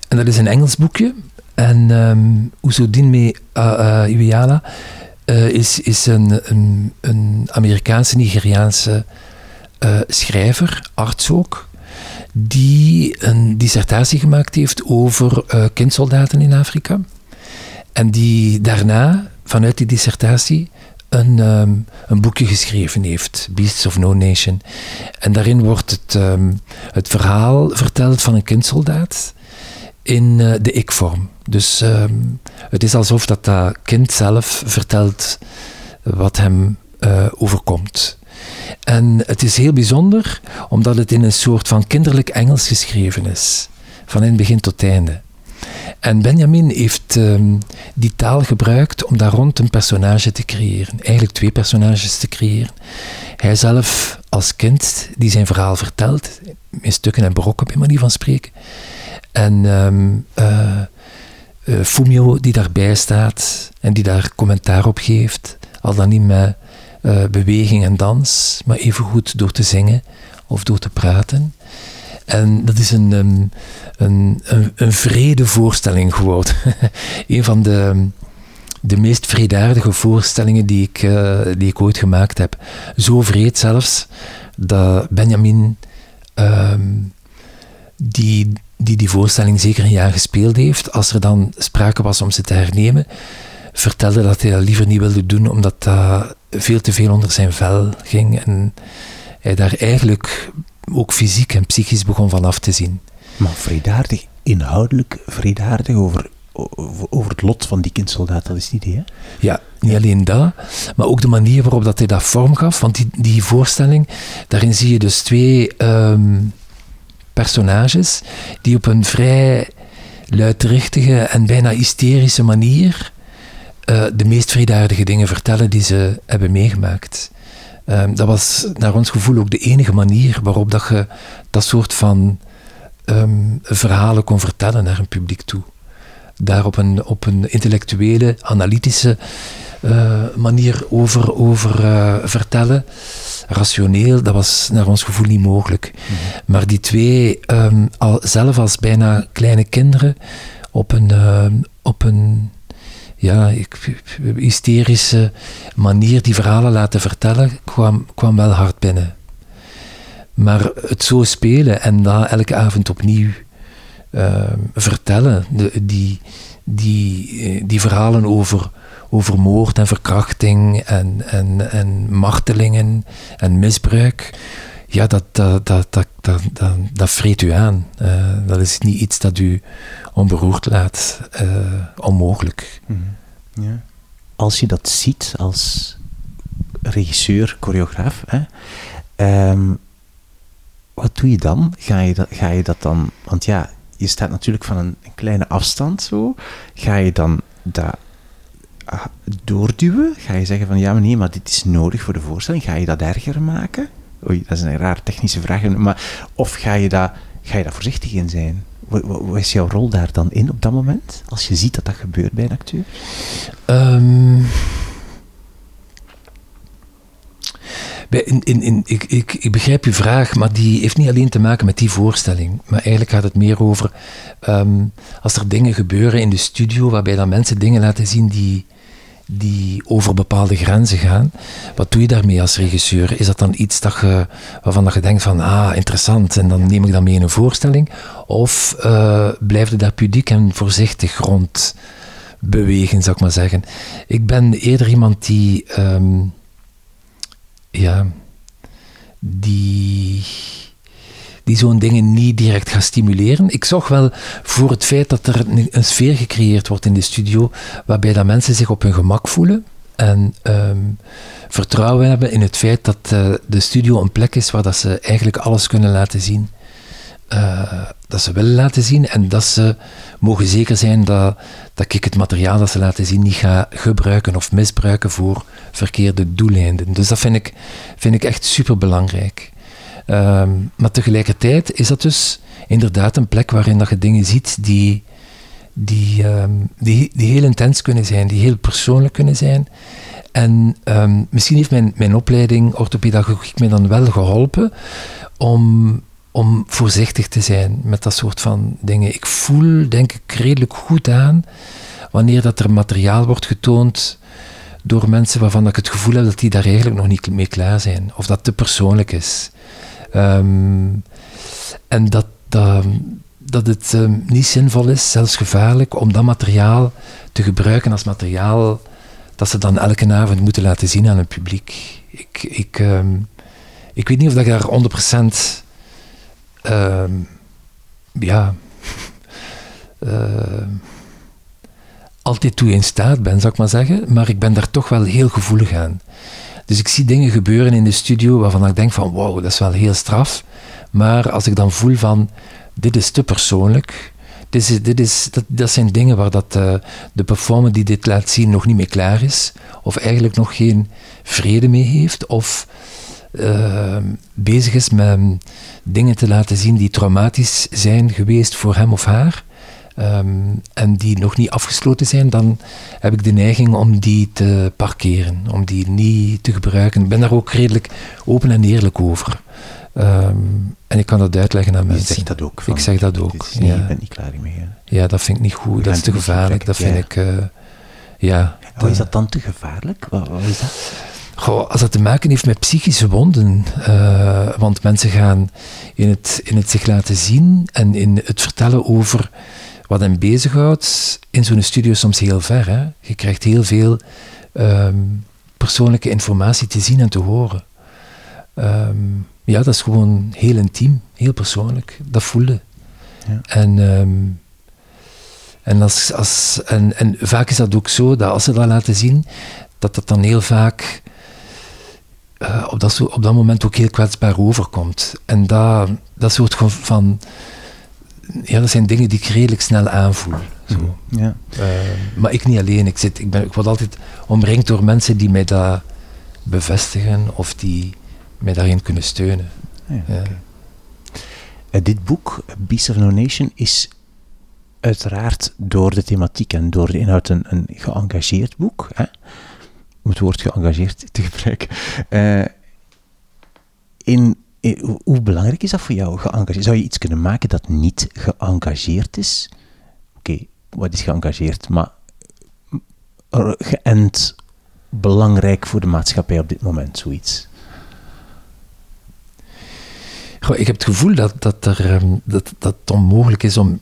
Speaker 2: En dat is een Engels boekje. En um, Uzodinma uh, uh, Iweala uh, is, is een, een, Amerikaanse, Nigeriaanse schrijver, arts ook, die een dissertatie gemaakt heeft over kindsoldaten in Afrika. En die daarna, vanuit die dissertatie, een, um, een boekje geschreven heeft, Beasts of No Nation. En daarin wordt het, um, het verhaal verteld van een kindsoldaat in uh, de ik-vorm. Dus um, het is alsof dat, kind zelf vertelt wat hem uh, overkomt. En het is heel bijzonder, omdat het in een soort van kinderlijk Engels geschreven is. Van in het begin tot einde. En Benjamin heeft um, die taal gebruikt om daar rond een personage te creëren. Eigenlijk twee personages te creëren. Hij zelf als kind, die zijn verhaal vertelt, in stukken en brokken, bij manier van spreken. En um, uh, uh, Fumio, die daarbij staat en die daar commentaar op geeft, al dan niet met uh, beweging en dans, maar evengoed door te zingen of door te praten. En dat is een, um, een, een, een vrede voorstelling geworden. een van de, de meest vredaardige voorstellingen die ik, die ik ooit gemaakt heb. Zo vreed zelfs dat Benjamin, um, die, die die voorstelling zeker een jaar gespeeld heeft, als er dan sprake was om ze te hernemen, vertelde dat hij dat liever niet wilde doen, omdat dat veel te veel onder zijn vel ging. En hij daar eigenlijk ook fysiek en psychisch begon van af te zien.
Speaker 1: Maar vredaardig, inhoudelijk vredaardig over, over, het lot van die kindsoldaat, dat is het idee, hè?
Speaker 2: Ja, niet alleen dat, maar ook de manier waarop dat hij dat vorm gaf. Want die, die voorstelling, daarin zie je dus twee um, personages die op een vrij luidruchtige en bijna hysterische manier uh, de meest vredaardige dingen vertellen die ze hebben meegemaakt. Um, dat was naar ons gevoel ook de enige manier waarop dat je dat soort van um, verhalen kon vertellen naar een publiek toe. Daar op een, op een intellectuele, analytische uh, manier over, over uh, vertellen. Rationeel, dat was naar ons gevoel niet mogelijk. Mm -hmm. Maar die twee, um, al, zelf als bijna kleine kinderen, op een, uh, op een ja, ik, hysterische manier die verhalen laten vertellen, kwam, kwam wel hard binnen. Maar het zo spelen en dat elke avond opnieuw uh, vertellen, de, die, die, die verhalen over, over moord en verkrachting en, en, en martelingen en misbruik, ja, dat, dat, dat, dat, dat, dat, dat vreet u aan. Uh, dat is niet iets dat u onberoerd laat. Uh, onmogelijk.
Speaker 1: Mm -hmm. ja. Als je dat ziet als regisseur, choreograaf, hè, um, wat doe je dan? Ga je dat, ga je dat dan... Want ja, je staat natuurlijk van een, een kleine afstand zo. Ga je dan dat doorduwen? Ga je zeggen van ja, maar nee, maar dit is nodig voor de voorstelling. Ga je dat erger maken? Oei, dat is een raar technische vraag. Maar, of ga je, dat, ga je daar voorzichtig in zijn? Wat, is jouw rol daar dan in op dat moment? Als je ziet dat dat gebeurt bij een acteur?
Speaker 2: Um, in, in, in, ik, ik, ik begrijp uw vraag, maar die heeft niet alleen te maken met die voorstelling. Maar eigenlijk gaat het meer over um, als er dingen gebeuren in de studio waarbij dan mensen dingen laten zien die, die over bepaalde grenzen gaan. Wat doe je daarmee als regisseur? Is dat dan iets dat je, waarvan dat je denkt van, ah, interessant, en dan neem ik dat mee in een voorstelling? Of uh, blijf je daar pudiek en voorzichtig rond bewegen, zou ik maar zeggen? Ik ben eerder iemand die... Um, ja, die, die zo'n dingen niet direct gaat stimuleren. Ik zorg wel voor het feit dat er een, sfeer gecreëerd wordt in de studio waarbij dat mensen zich op hun gemak voelen en um, vertrouwen hebben in het feit dat uh, de studio een plek is waar dat ze eigenlijk alles kunnen laten zien. Uh, dat ze willen laten zien en dat ze mogen zeker zijn dat, dat ik het materiaal dat ze laten zien niet ga gebruiken of misbruiken voor verkeerde doeleinden. Dus dat vind ik, vind ik echt super belangrijk. Um, maar tegelijkertijd is dat dus inderdaad een plek waarin dat je dingen ziet die, die, um, die, die heel intens kunnen zijn, die heel persoonlijk kunnen zijn. En um, misschien heeft mijn, mijn opleiding orthopedagogiek mij dan wel geholpen om om voorzichtig te zijn met dat soort van dingen. Ik voel, denk ik, redelijk goed aan wanneer dat er materiaal wordt getoond door mensen waarvan ik het gevoel heb dat die daar eigenlijk nog niet mee klaar zijn. Of dat te persoonlijk is. Um, en dat, dat, dat het um, niet zinvol is, zelfs gevaarlijk, om dat materiaal te gebruiken als materiaal dat ze dan elke avond moeten laten zien aan een publiek. Ik, ik, um, ik weet niet of dat ik daar 100% uh, ja, altijd toe in staat ben, zou ik maar zeggen. Maar ik ben daar toch wel heel gevoelig aan. Dus ik zie dingen gebeuren in de studio waarvan ik denk van wow, dat is wel heel straf. Maar als ik dan voel van dit is te persoonlijk. Dit, is, dit is, dat, dat zijn dingen waar dat, uh, de performer die dit laat zien nog niet mee klaar is. Of eigenlijk nog geen vrede mee heeft. Of uh, bezig is met dingen te laten zien die traumatisch zijn geweest voor hem of haar. Um, en die nog niet afgesloten zijn, dan heb ik de neiging om die te parkeren, om die niet te gebruiken. Ik ben daar ook redelijk open en eerlijk over. Um, en ik kan dat uitleggen aan mensen.
Speaker 1: Je zegt dat ook.
Speaker 2: ik zeg dat ook.
Speaker 1: Niet, ja. Ik ben niet klaar mee.
Speaker 2: Ja, dat vind ik niet goed. Dat is te gevaarlijk. Dat vind ik. Uh, ja.
Speaker 1: Hoe is dat dan te gevaarlijk? Wat, wat is dat?
Speaker 2: Goh, als dat te maken heeft met psychische wonden, uh, want mensen gaan in het, in het zich laten zien en in het vertellen over wat hen bezighoudt, in zo'n studio soms heel ver. Hè? Je krijgt heel veel um, persoonlijke informatie te zien en te horen. Um, ja, dat is gewoon heel intiem, heel persoonlijk. Dat voelde. Ja. En, um, en, als, als, en, en vaak is dat ook zo dat als ze dat laten zien, dat dat dan heel vaak uh, op, dat, op dat moment ook heel kwetsbaar overkomt. En dat, dat soort van. Ja, dat zijn dingen die ik redelijk snel aanvoel. Zo.
Speaker 1: Mhm, ja.
Speaker 2: Uh, maar ik niet alleen. Ik, zit, ik, ben, ik word altijd omringd door mensen die mij dat bevestigen of die mij daarin kunnen steunen.
Speaker 1: Ja, okay. uh, dit boek, Beast of No Nation, is uiteraard door de thematiek en door de inhoud een, een geëngageerd boek. Hè? om het woord geëngageerd te gebruiken. Uh, in, in, hoe belangrijk is dat voor jou, geëngageerd? Zou je iets kunnen maken dat niet geëngageerd is? Oké, wat is geëngageerd? Maar geënt belangrijk voor de maatschappij op dit moment, zoiets?
Speaker 2: Ik heb het gevoel dat, dat, er, um, dat, dat het onmogelijk is om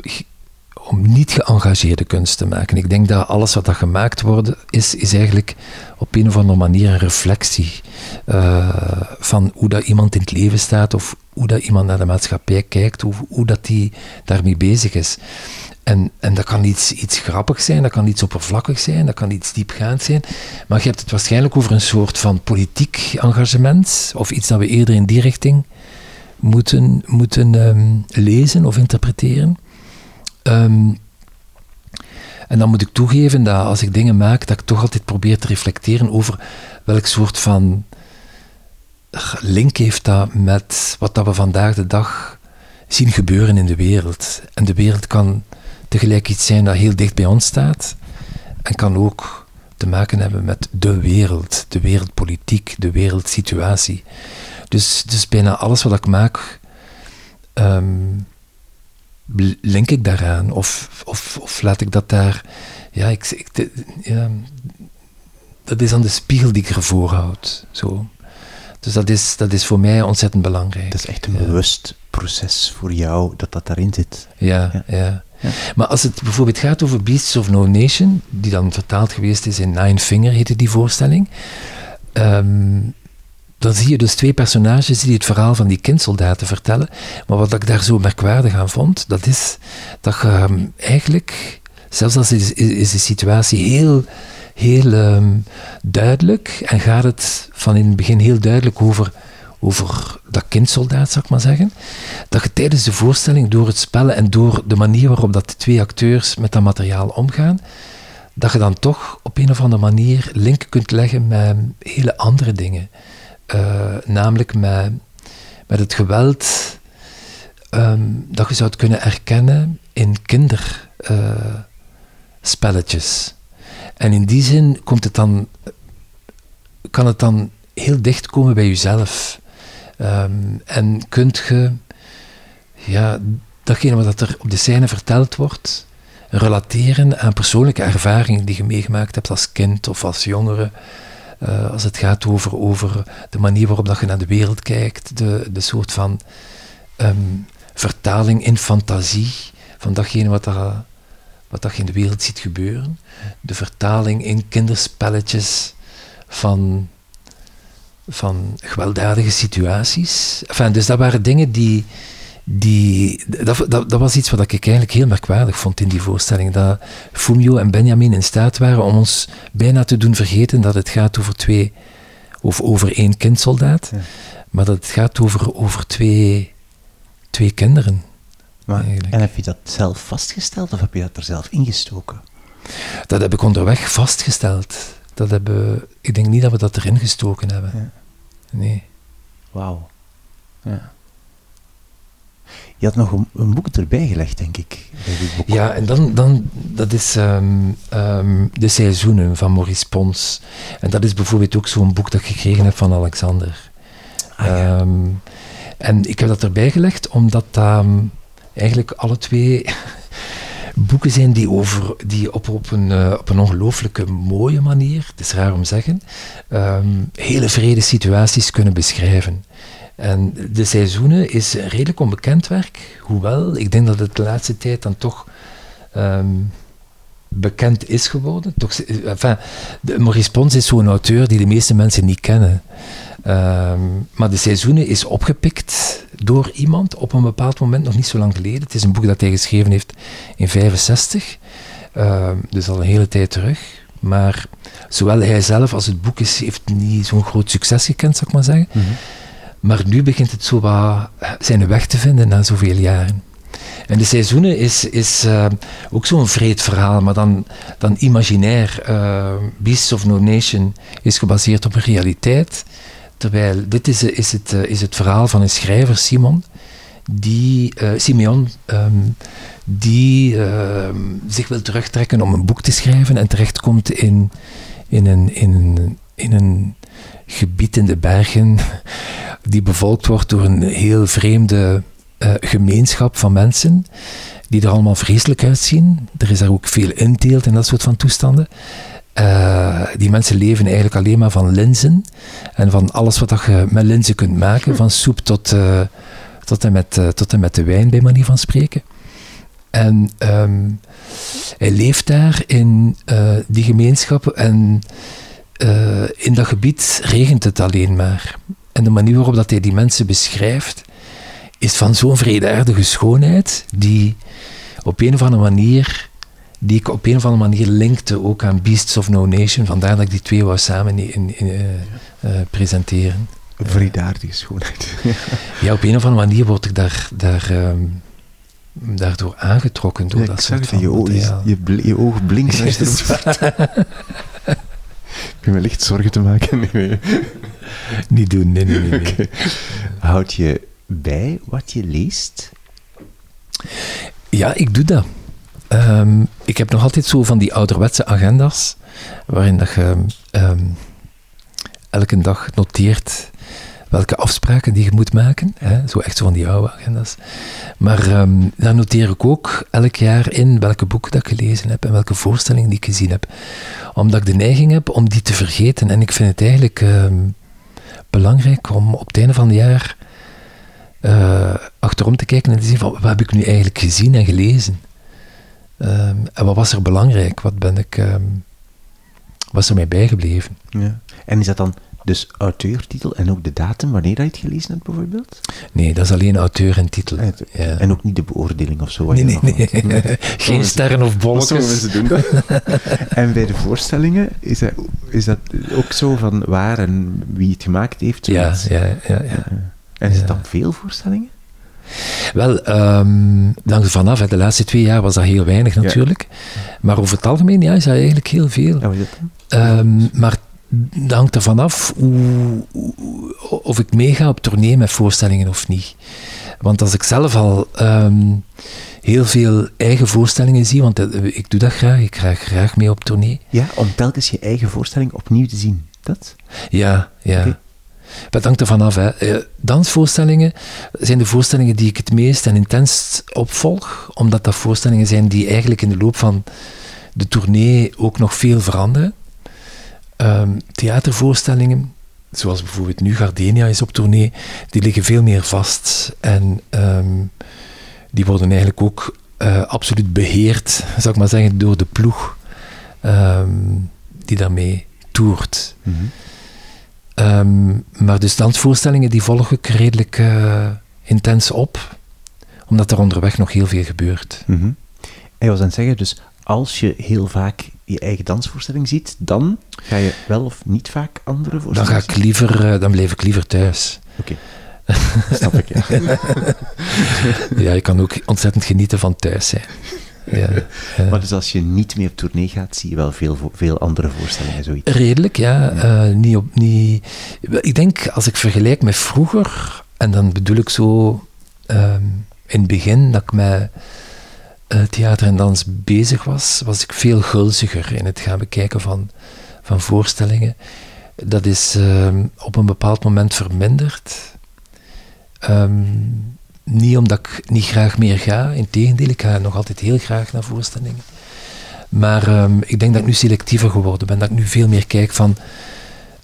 Speaker 2: om niet geëngageerde kunst te maken. Ik denk dat alles wat dat gemaakt wordt, is, is eigenlijk op een of andere manier een reflectie uh, van hoe dat iemand in het leven staat of hoe dat iemand naar de maatschappij kijkt, hoe, hoe dat die daarmee bezig is. En, en dat kan iets, iets grappigs zijn, dat kan iets oppervlakkig zijn, dat kan iets diepgaand zijn. Maar je hebt het waarschijnlijk over een soort van politiek engagement, of iets dat we eerder in die richting moeten, moeten um, lezen of interpreteren. Um, en dan moet ik toegeven dat als ik dingen maak, dat ik toch altijd probeer te reflecteren over welk soort van link heeft dat met wat dat we vandaag de dag zien gebeuren in de wereld. En de wereld kan tegelijk iets zijn dat heel dicht bij ons staat en kan ook te maken hebben met de wereld, de wereldpolitiek, de wereldsituatie. Dus, dus bijna alles wat ik maak, um, link ik daaraan? Of, of, of laat ik dat daar. Ja, ik, ik, ja, dat is dan de spiegel die ik ervoor houd. Zo. Dus dat is, dat is voor mij ontzettend belangrijk.
Speaker 1: Dat is echt een bewust proces voor jou dat dat daarin zit.
Speaker 2: Ja, ja. ja. Maar als het bijvoorbeeld gaat over Beasts of No Nation, die dan vertaald geweest is in Nine Finger, heette die voorstelling. Ehm, dan zie je dus twee personages die het verhaal van die kindsoldaten vertellen. Maar wat ik daar zo merkwaardig aan vond, dat is dat je ehm, eigenlijk, zelfs als is, de situatie heel, heel ehm, duidelijk, en gaat het van in het begin heel duidelijk over, over dat kindsoldaat, zou ik maar zeggen, dat je tijdens de voorstelling, door het spellen en door de manier waarop dat de twee acteurs met dat materiaal omgaan, dat je dan toch op een of andere manier link kunt leggen met hele andere dingen. Uh, namelijk met, met het geweld um, dat je zou kunnen erkennen in kinderspelletjes. En in die zin komt het dan, kan het dan heel dicht komen bij jezelf. Um, en kunt je ja, datgene wat er op de scène verteld wordt, relateren aan persoonlijke ervaringen die je meegemaakt hebt als kind of als jongere. Uh, als het gaat over, over de manier waarop dat je naar de wereld kijkt, de, de soort van um, vertaling in fantasie van datgene wat, dat, wat dat je in de wereld ziet gebeuren, de vertaling in kinderspelletjes van, van gewelddadige situaties. Enfin, dus dat waren dingen die, die, dat, dat, dat, was iets wat ik eigenlijk heel merkwaardig vond in die voorstelling. Dat Fumio en Benjamin in staat waren om ons bijna te doen vergeten dat het gaat over twee, of over één kindsoldaat, ja. maar dat het gaat over, over twee, twee kinderen.
Speaker 1: Maar, en heb je dat zelf vastgesteld of heb je dat er zelf ingestoken?
Speaker 2: Dat heb ik onderweg vastgesteld. Dat hebben, ik denk niet dat we dat erin gestoken hebben. Ja. Nee.
Speaker 1: Wauw. Ja. Je had nog een, een, boek erbij gelegd, denk ik.
Speaker 2: Ja, en dan, dan dat is um, um, De Seizoenen van Maurice Pons. En dat is bijvoorbeeld ook zo'n boek dat ik gekregen heb van Alexander. Ah, ja. um, en ik heb dat erbij gelegd omdat eigenlijk alle twee boeken zijn die, over, die op, op een, uh, op een ongelooflijke mooie manier, het is raar om te zeggen, hele vrede situaties kunnen beschrijven. En de seizoenen is redelijk onbekend werk, hoewel ik denk dat het de laatste tijd dan toch um, bekend is geworden. Toch, enfin, de, Maurice Pons is zo'n auteur die de meeste mensen niet kennen. Um, maar de seizoenen is opgepikt door iemand op een bepaald moment, nog niet zo lang geleden. Het is een boek dat hij geschreven heeft in 65, um, dus al een hele tijd terug. Maar zowel hij zelf als het boek is, heeft niet zo'n groot succes gekend, zou ik maar zeggen. -hmm. Maar nu begint het zo wat zijn weg te vinden na zoveel jaren. En de seizoenen is, is uh, ook zo'n vreed verhaal, maar dan, dan imaginair. Uh, Beasts of No Nation is gebaseerd op een realiteit. Terwijl dit is, is, het, uh, is het verhaal van een schrijver, Simon, die, Simeon, um, die ehm, zich wil terugtrekken om een boek te schrijven en terechtkomt in, in, in, een, in een gebied in de bergen die bevolkt wordt door een heel vreemde uh, gemeenschap van mensen die er allemaal vreselijk uitzien. Er is daar ook veel inteelt en dat soort van toestanden. Uh, die mensen leven eigenlijk alleen maar van linzen en van alles wat je met linzen kunt maken, van soep tot, uh, tot, en met, tot en met de wijn, bij manier van spreken. En ehm, hij leeft daar in die gemeenschap en uh, in dat gebied regent het alleen maar. En de manier waarop dat hij die mensen beschrijft, is van zo'n vredeaardige schoonheid, die op een of andere manier, die ik op een of andere manier linkte ook aan Beasts of No Nation. Vandaar dat ik die twee wou samen in, in, uh, uh, presenteren.
Speaker 1: Vredeaardige schoonheid.
Speaker 2: ja, op een of andere manier word ik daar, daar um, daardoor aangetrokken door
Speaker 1: ja,
Speaker 2: dat
Speaker 1: soort
Speaker 2: van
Speaker 1: je, oog, je, je, als je Ik me licht zorgen te maken. Nee, nee.
Speaker 2: Niet doen, nee, nee, nee. nee.
Speaker 1: Okay. Houd je bij wat je leest?
Speaker 2: Ja, ik doe dat. Um, ik heb nog altijd zo van die ouderwetse agenda's, waarin dat je um, elke dag noteert welke afspraken die je moet maken. Hè? Zo echt zo van die oude agenda's. Maar um, daar noteer ik ook elk jaar in welke boeken dat ik gelezen heb en welke voorstellingen die ik gezien heb. Omdat ik de neiging heb om die te vergeten. En ik vind het eigenlijk um, belangrijk om op het einde van het jaar uh, achterom te kijken en te zien van wat heb ik nu eigenlijk gezien en gelezen. Um, en wat was er belangrijk? Wat ben ik, was er mij bijgebleven?
Speaker 1: Ja. En is dat dan dus auteurtitel en ook de datum wanneer je het gelezen hebt, bijvoorbeeld?
Speaker 2: Nee, dat is alleen auteur en titel.
Speaker 1: En,
Speaker 2: ja.
Speaker 1: en ook niet de beoordeling of zo?
Speaker 2: Nee, nee, nee. nee. Geen sterren of bolletjes.
Speaker 1: mensen doen en bij de voorstellingen, is dat, is dat ook zo van waar en wie het gemaakt heeft?
Speaker 2: Ja, ja, ja, ja,
Speaker 1: En is het dan veel voorstellingen?
Speaker 2: Wel, um, dank vanaf. De laatste twee jaar was dat heel weinig natuurlijk. Ja. Maar over het algemeen ja, is dat eigenlijk heel veel.
Speaker 1: Ja, dat
Speaker 2: um, maar dat hangt ervan af hoe, of ik meega op tournee met voorstellingen of niet. Want als ik zelf al um, heel veel eigen voorstellingen zie, want ik doe dat graag, ik ga graag mee op tournee.
Speaker 1: Ja, om telkens je eigen voorstelling opnieuw te zien, dat?
Speaker 2: Ja, ja. Okay. Dat hangt ervan af. Hè. Dansvoorstellingen zijn de voorstellingen die ik het meest en intens opvolg, omdat dat voorstellingen zijn die eigenlijk in de loop van de tournee ook nog veel veranderen. Um, theatervoorstellingen, zoals bijvoorbeeld nu Gardenia is op tournee, die liggen veel meer vast. En um, die worden eigenlijk ook uh, absoluut beheerd, zou ik maar zeggen, door de ploeg um, die daarmee toert.
Speaker 1: Mm -hmm.
Speaker 2: maar dus dansvoorstellingen die volg ik redelijk uh, intens op, omdat er onderweg nog heel veel gebeurt.
Speaker 1: Mm -hmm. En je was aan het zeggen, dus als je heel vaak je eigen dansvoorstelling ziet, dan ga je wel of niet vaak andere voorstellingen
Speaker 2: Dan ga ik liever, uh, dan blijf ik liever thuis.
Speaker 1: Oké. Okay. Snap ik, ja.
Speaker 2: ja, je kan ook ontzettend genieten van thuis zijn. Ja,
Speaker 1: maar dus als je niet meer op tournee gaat, zie je wel veel, veel andere voorstellingen, zoiets?
Speaker 2: Redelijk, ja. ja. Uh, niet op, niet... Ik denk, als ik vergelijk met vroeger, en dan bedoel ik zo um, in het begin, dat ik mij theater en dans bezig was, was ik veel gulziger in het gaan bekijken van, van voorstellingen. Dat is uh, op een bepaald moment verminderd. Um, niet omdat ik niet graag meer ga, integendeel, ik ga nog altijd heel graag naar voorstellingen. Maar um, ik denk dat ik nu selectiever geworden ben, dat ik nu veel meer kijk van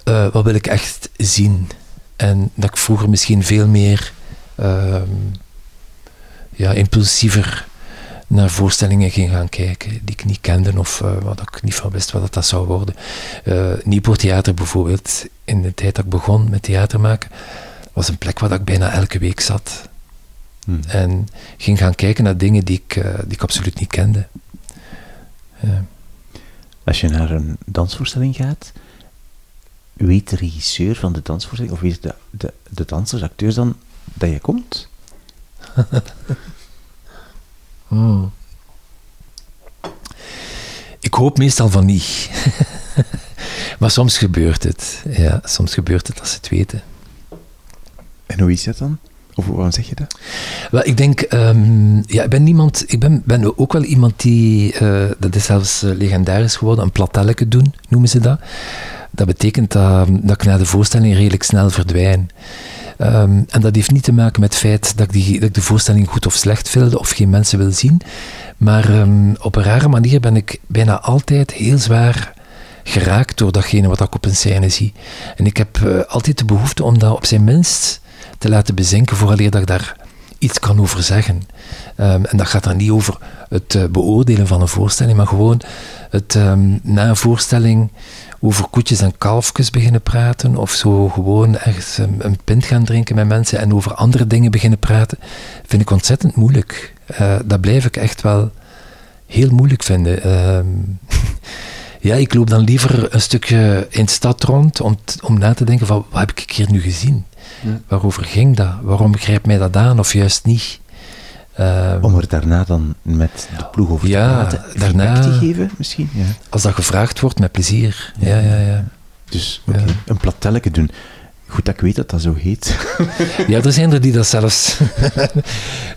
Speaker 2: uh, wat wil ik echt zien. En dat ik vroeger misschien veel meer ja, impulsiever naar voorstellingen ging gaan kijken die ik niet kende of uh, wat ik niet van wist wat dat, zou worden. Uh, Nieuwpoort Theater bijvoorbeeld, in de tijd dat ik begon met theater maken, was een plek waar ik bijna elke week zat.
Speaker 1: Hmm.
Speaker 2: En ging gaan kijken naar dingen die ik, uh, die ik absoluut niet kende.
Speaker 1: Als je naar een dansvoorstelling gaat, weet de regisseur van de dansvoorstelling, of weet de, de, de dansers, acteurs dan, dat je komt?
Speaker 2: Hmm. Ik hoop meestal van niet. maar soms gebeurt het. Ja, soms gebeurt het als ze het weten.
Speaker 1: En hoe is dat dan? Of waarom zeg je dat?
Speaker 2: Wel, ik denk, um, ja, ik ben niemand, ik ben, ben ook wel iemand die, uh, dat is zelfs uh, legendarisch geworden, een platelletje doen, noemen ze dat. Dat betekent dat, dat ik na de voorstelling redelijk snel verdwijn. Um, en dat heeft niet te maken met het feit dat ik, die, dat de voorstelling goed of slecht vind of geen mensen wil zien. Maar um, op een rare manier ben ik bijna altijd heel zwaar geraakt door datgene wat ik op een scène zie. En ik heb uh, altijd de behoefte om dat op zijn minst te laten bezinken vooraleer ik daar iets kan over zeggen. Ehm, en dat gaat dan niet over het uh, beoordelen van een voorstelling, maar gewoon het um, na een voorstelling over koetjes en kalfjes beginnen praten, of zo gewoon ergens een, een, pint gaan drinken met mensen en over andere dingen beginnen praten, vind ik ontzettend moeilijk. Uh, dat blijf ik echt wel heel moeilijk vinden. Ehm, ja, ik loop dan liever een stukje in de stad rond om, om na te denken van wat heb ik hier nu gezien? Ja. Waarover ging dat? Waarom grijpt mij dat aan of juist niet?
Speaker 1: Um, Om er daarna dan met de ploeg over te
Speaker 2: ja,
Speaker 1: praten,
Speaker 2: daarna,
Speaker 1: te geven misschien? Ja.
Speaker 2: Als dat gevraagd wordt, met plezier. Ja, ja, ja.
Speaker 1: Dus okay. een platelletje doen. Goed dat ik weet dat dat zo heet.
Speaker 2: ja, er zijn er die dat zelfs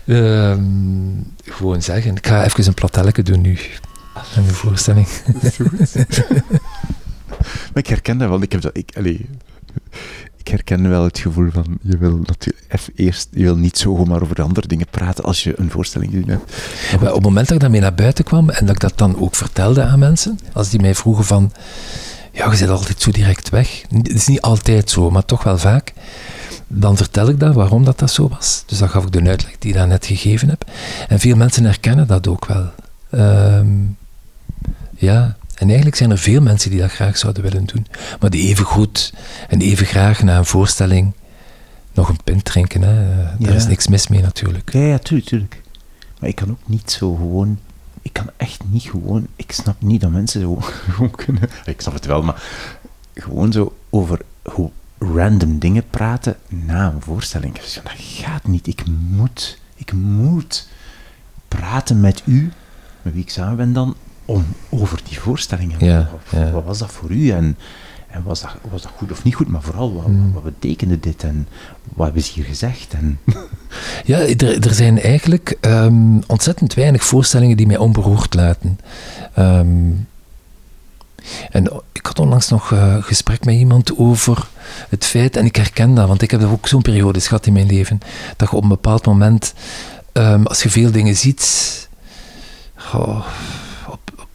Speaker 2: um, gewoon zeggen. Ik ga even een platelletje doen nu. In de voorstelling.
Speaker 1: maar ik herken dat wel. Ik heb dat... Ik, allez, ik herken wel het gevoel van je wil natuurlijk eerst je wil niet zomaar over de andere dingen praten als je een voorstelling gezien hebt.
Speaker 2: op het moment dat ik daarmee naar buiten kwam en dat ik dat dan ook vertelde aan mensen, als die mij vroegen van ja, je zit altijd zo direct weg. Het is niet altijd zo, maar toch wel vaak. Dan vertel ik dat, waarom dat, dat zo was. Dus dan gaf ik de uitleg die ik daarnet gegeven heb. En veel mensen herkennen dat ook wel. Um, ja, en eigenlijk zijn er veel mensen die dat graag zouden willen doen. Maar die even goed en even graag na een voorstelling nog een pint drinken. Hè. Daar is niks mis mee natuurlijk.
Speaker 1: Ja, ja, tuurlijk, tuurlijk. Maar ik kan ook niet zo gewoon... Ik kan echt niet gewoon... Ik snap niet dat mensen zo gewoon kunnen... Ik snap het wel, maar gewoon zo over hoe random dingen praten na een voorstelling. Dat gaat niet. Ik moet, ik moet praten met u, met wie ik samen ben dan, om over die voorstellingen.
Speaker 2: Ja,
Speaker 1: wat,
Speaker 2: ja.
Speaker 1: wat, was dat voor u en, en was, dat, was dat goed of niet goed, maar vooral wat, mm. wat betekende dit en wat hebben ze hier gezegd? En
Speaker 2: ja, er, er zijn eigenlijk um, ontzettend weinig voorstellingen die mij onberoerd laten. Um, en ik had onlangs nog een uh, gesprek met iemand over het feit, en ik herken dat, want ik heb ook zo'n periode gehad in mijn leven, dat je op een bepaald moment, um, als je veel dingen ziet, oh,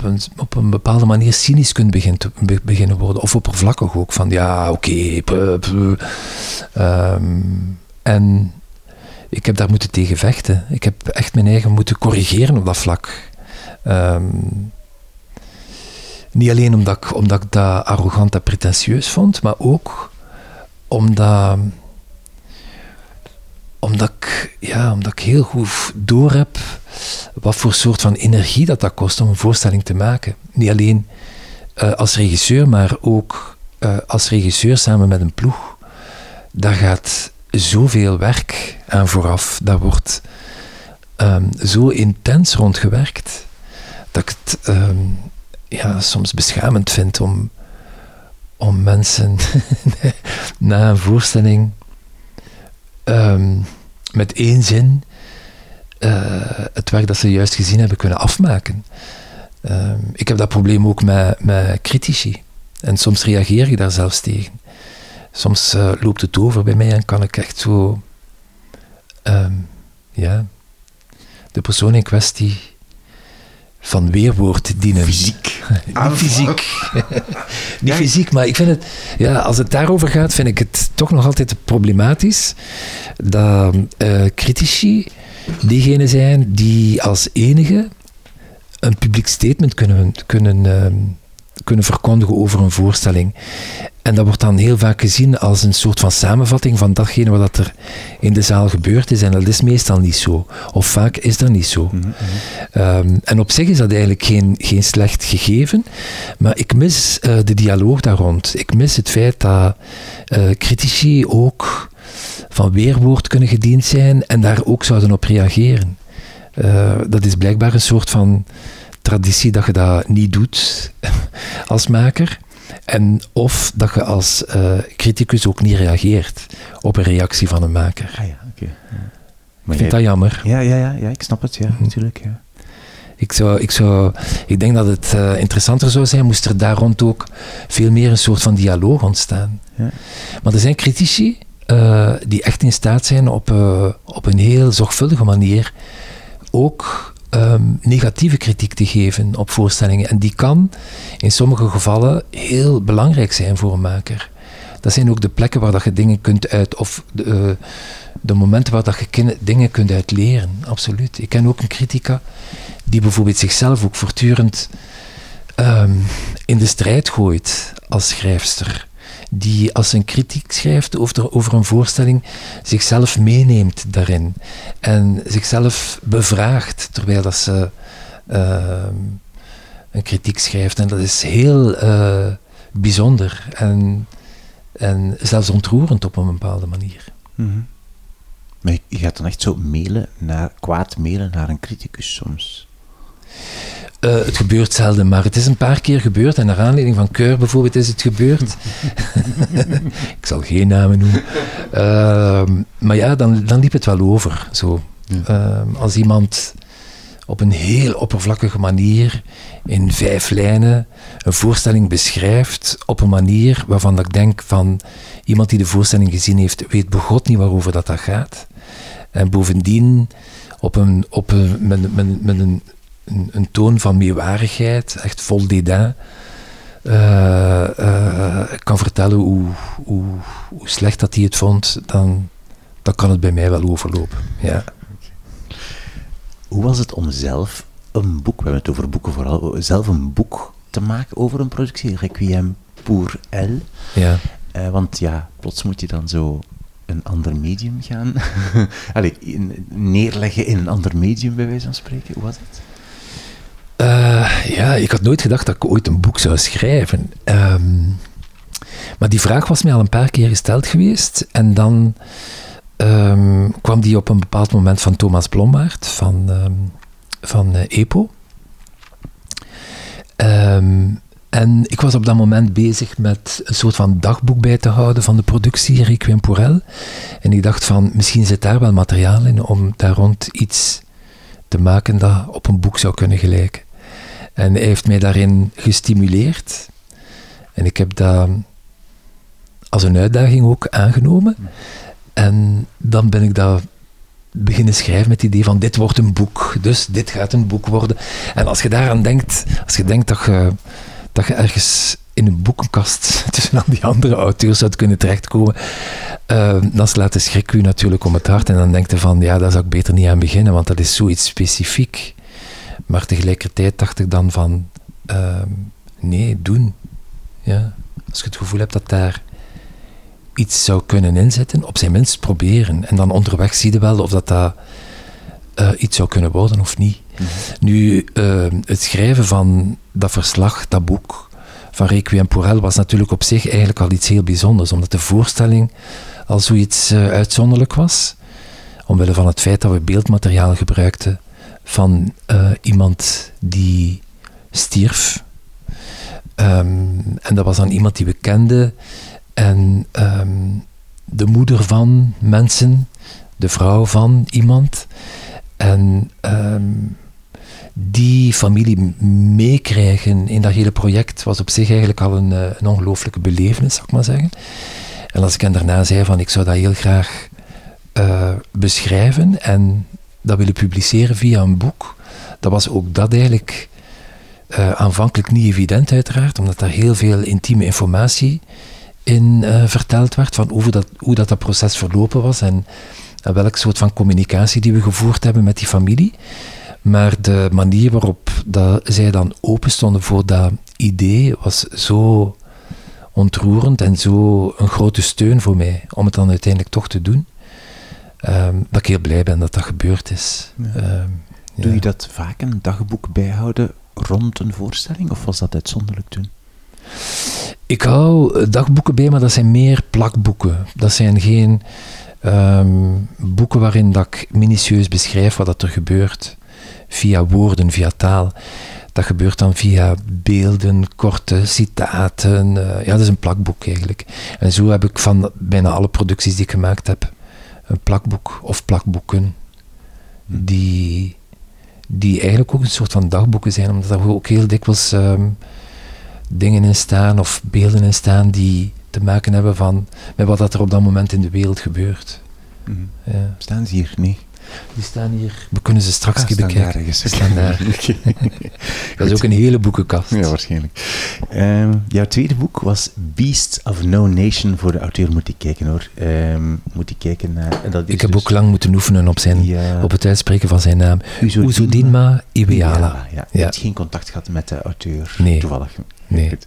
Speaker 2: op een, op bepaalde manier cynisch kunt begin te, beginnen worden. Of oppervlakkig ook. Van ja, oké. Um, en ik heb daar moeten tegen vechten. Ik heb echt mijn eigen moeten corrigeren op dat vlak. Um, niet alleen omdat ik, omdat ik dat arrogant en pretentieus vond, maar ook omdat, omdat, ik, ja, omdat ik heel goed doorheb wat voor soort van energie dat dat kost om een voorstelling te maken. Niet alleen uh, als regisseur, maar ook uh, als regisseur samen met een ploeg. Daar gaat zoveel werk aan vooraf. Daar wordt um, zo intens rondgewerkt dat ik het ja, soms beschamend vind om, om mensen na een voorstelling um, met één zin het werk dat ze juist gezien hebben kunnen afmaken. Uh, ik heb dat probleem ook met, met critici. En soms reageer ik daar zelfs tegen. Soms uh, loopt het over bij mij en kan ik echt zo. Um, ja. De persoon in kwestie van weerwoord dienen.
Speaker 1: Fysiek.
Speaker 2: Niet fysiek. Niet fysiek, maar ik vind het, ja, als het daarover gaat, vind ik het toch nog altijd problematisch dat uh, critici diegenen zijn die als enige een publiek statement kunnen, kunnen, uh, kunnen verkondigen over een voorstelling. En dat wordt dan heel vaak gezien als een soort van samenvatting van datgene wat er in de zaal gebeurd is. En dat is meestal niet zo. Of vaak is dat niet zo. Mm -hmm. um, en op zich is dat eigenlijk geen, geen slecht gegeven. Maar ik mis uh, de dialoog daar rond. Ik mis het feit dat uh, critici ook van weerwoord kunnen gediend zijn en daar ook zouden op reageren. Uh, dat is blijkbaar een soort van traditie dat je dat niet doet als maker. En of dat je als uh, criticus ook niet reageert op een reactie van een maker.
Speaker 1: Ah ja, okay. ja.
Speaker 2: Ik vind jij... dat jammer.
Speaker 1: Ja, ja, ja, ja, ik snap het, ja, hm. natuurlijk. Ja.
Speaker 2: Ik, zou, ik, zou, ik denk dat het uh, interessanter zou zijn, moest er daar rond ook veel meer een soort van dialoog ontstaan.
Speaker 1: Ja.
Speaker 2: Maar er zijn critici uh, die echt in staat zijn op, op een heel zorgvuldige manier ook um, negatieve kritiek te geven op voorstellingen. En die kan in sommige gevallen heel belangrijk zijn voor een maker. dat zijn ook de plekken waar dat je dingen kunt uit, of de, eh, de momenten waar dat je dingen kunt uit leren, absoluut. Ik ken ook een critica die bijvoorbeeld zichzelf ook voortdurend ehm, in de strijd gooit als schrijfster. Die als een kritiek schrijft over, over een voorstelling zichzelf meeneemt daarin. En zichzelf bevraagt terwijl dat ze ehm, een kritiek schrijft. En dat is heel uh, bijzonder en, en zelfs ontroerend op een bepaalde manier.
Speaker 1: Mm Maar je gaat dan echt zo mailen naar, kwaad mailen naar een criticus soms?
Speaker 2: Uh, het gebeurt zelden, maar het is een paar keer gebeurd. En naar aanleiding van Keur bijvoorbeeld is het gebeurd. ik zal geen namen noemen. Uh, maar ja, dan, dan liep het wel over. Zo. Uh, als iemand op een heel oppervlakkige manier in vijf lijnen een voorstelling beschrijft op een manier waarvan ik denk van iemand die de voorstelling gezien heeft, weet begot niet waarover dat, dat gaat. En bovendien op een, op een, met, met, met een, een, een, toon van meewarigheid, echt vol dédain, uh, uh, kan vertellen hoe, hoe, hoe slecht dat hij het vond, dan, dan kan het bij mij wel overlopen. Ja.
Speaker 1: Hoe was het om zelf een boek, we hebben het over boeken vooral, zelf een boek te maken over een productie, Requiem pour Elle.
Speaker 2: Ja.
Speaker 1: Uh, want ja, plots moet je dan zo een ander medium gaan Allee, in, neerleggen in een ander medium, bij wijze van spreken. Hoe was het?
Speaker 2: Uh, ja, ik had nooit gedacht dat ik ooit een boek zou schrijven. Um, maar die vraag was mij al een paar keer gesteld geweest. En dan um, kwam die op een bepaald moment van Thomas Blommaert, van um, van uh, EPO. En ik was op dat moment bezig met een soort van dagboek bij te houden van de productie Requiem pour Elle. En ik dacht van, misschien zit daar wel materiaal in om daar rond iets te maken dat op een boek zou kunnen gelijken. En hij heeft mij daarin gestimuleerd. En ik heb dat als een uitdaging ook aangenomen. En dan ben ik dat beginnen schrijven met het idee van dit wordt een boek, dus dit gaat een boek worden. En als je daaraan denkt, als je denkt dat je, dat je ergens in een boekenkast tussen al die andere auteurs zou kunnen terechtkomen, uh, dan slaat de schrik u natuurlijk om het hart en dan denkt je van ja, daar zou ik beter niet aan beginnen, want dat is zoiets specifiek. Maar tegelijkertijd dacht ik dan van uh, nee, doen. Ja. Als je het gevoel hebt dat daar iets zou kunnen inzetten, op zijn minst proberen. En dan onderweg zie je wel of dat, dat uh, iets zou kunnen worden of niet. Mm -hmm. Nu, uh, het schrijven van dat verslag, dat boek van Requiem pour Elle, was natuurlijk op zich eigenlijk al iets heel bijzonders, omdat de voorstelling al zoiets uh, uitzonderlijk was, omwille van het feit dat we beeldmateriaal gebruikten van iemand die stierf. Um, en dat was dan iemand die we kenden, en um, de moeder van mensen, de vrouw van iemand. En um, die familie meekrijgen in dat hele project was op zich eigenlijk al een, een ongelooflijke belevenis, zou ik maar zeggen. En als ik hen daarna zei van ik zou dat heel graag uh, beschrijven en dat willen publiceren via een boek, dan was ook dat eigenlijk uh, aanvankelijk niet evident uiteraard, omdat daar heel veel intieme informatie in uh, verteld werd, van hoe dat, hoe dat, dat proces verlopen was en, en welk soort van communicatie die we gevoerd hebben met die familie. Maar de manier waarop dat zij dan open stonden voor dat idee was zo ontroerend en zo een grote steun voor mij om het dan uiteindelijk toch te doen. Um, dat ik heel blij ben dat dat gebeurd is.
Speaker 1: Ja. Um, Doe ja. je dat vaak een dagboek bijhouden rond een voorstelling of was dat uitzonderlijk toen?
Speaker 2: Ik hou dagboeken bij, maar dat zijn meer plakboeken. Dat zijn geen um, boeken waarin dat ik minutieus beschrijf wat dat er gebeurt. Via woorden, via taal. Dat gebeurt dan via beelden, korte citaten. Uh, ja, dat is een plakboek eigenlijk. En zo heb ik van bijna alle producties die ik gemaakt heb, een plakboek of plakboeken. Die, die eigenlijk ook een soort van dagboeken zijn, omdat er ook heel dikwijls... Um, dingen in staan of beelden in staan die te maken hebben van, met wat dat er op dat moment in de wereld gebeurt.
Speaker 1: Mm -hmm. ja. Staan ze hier? Nee.
Speaker 2: Die staan hier. We kunnen ze straks
Speaker 1: Ah, staan daar
Speaker 2: bekijken.
Speaker 1: ergens.
Speaker 2: Ze staan daar. Dat is ook een hele boekenkast.
Speaker 1: Ja, waarschijnlijk. Ehm, jouw tweede boek was Beasts of No Nation. Voor de auteur moet ik kijken hoor. Ehm, moet ik kijken naar... Dat
Speaker 2: Ik heb
Speaker 1: dus-
Speaker 2: ook lang moeten oefenen op, zijn,
Speaker 1: Ja.
Speaker 2: op het uitspreken van zijn naam.
Speaker 1: Uzodinma
Speaker 2: Uzodinma Iweala.
Speaker 1: Ja,
Speaker 2: Ja.
Speaker 1: geen contact gehad met de auteur,
Speaker 2: Nee.
Speaker 1: toevallig.
Speaker 2: Nee.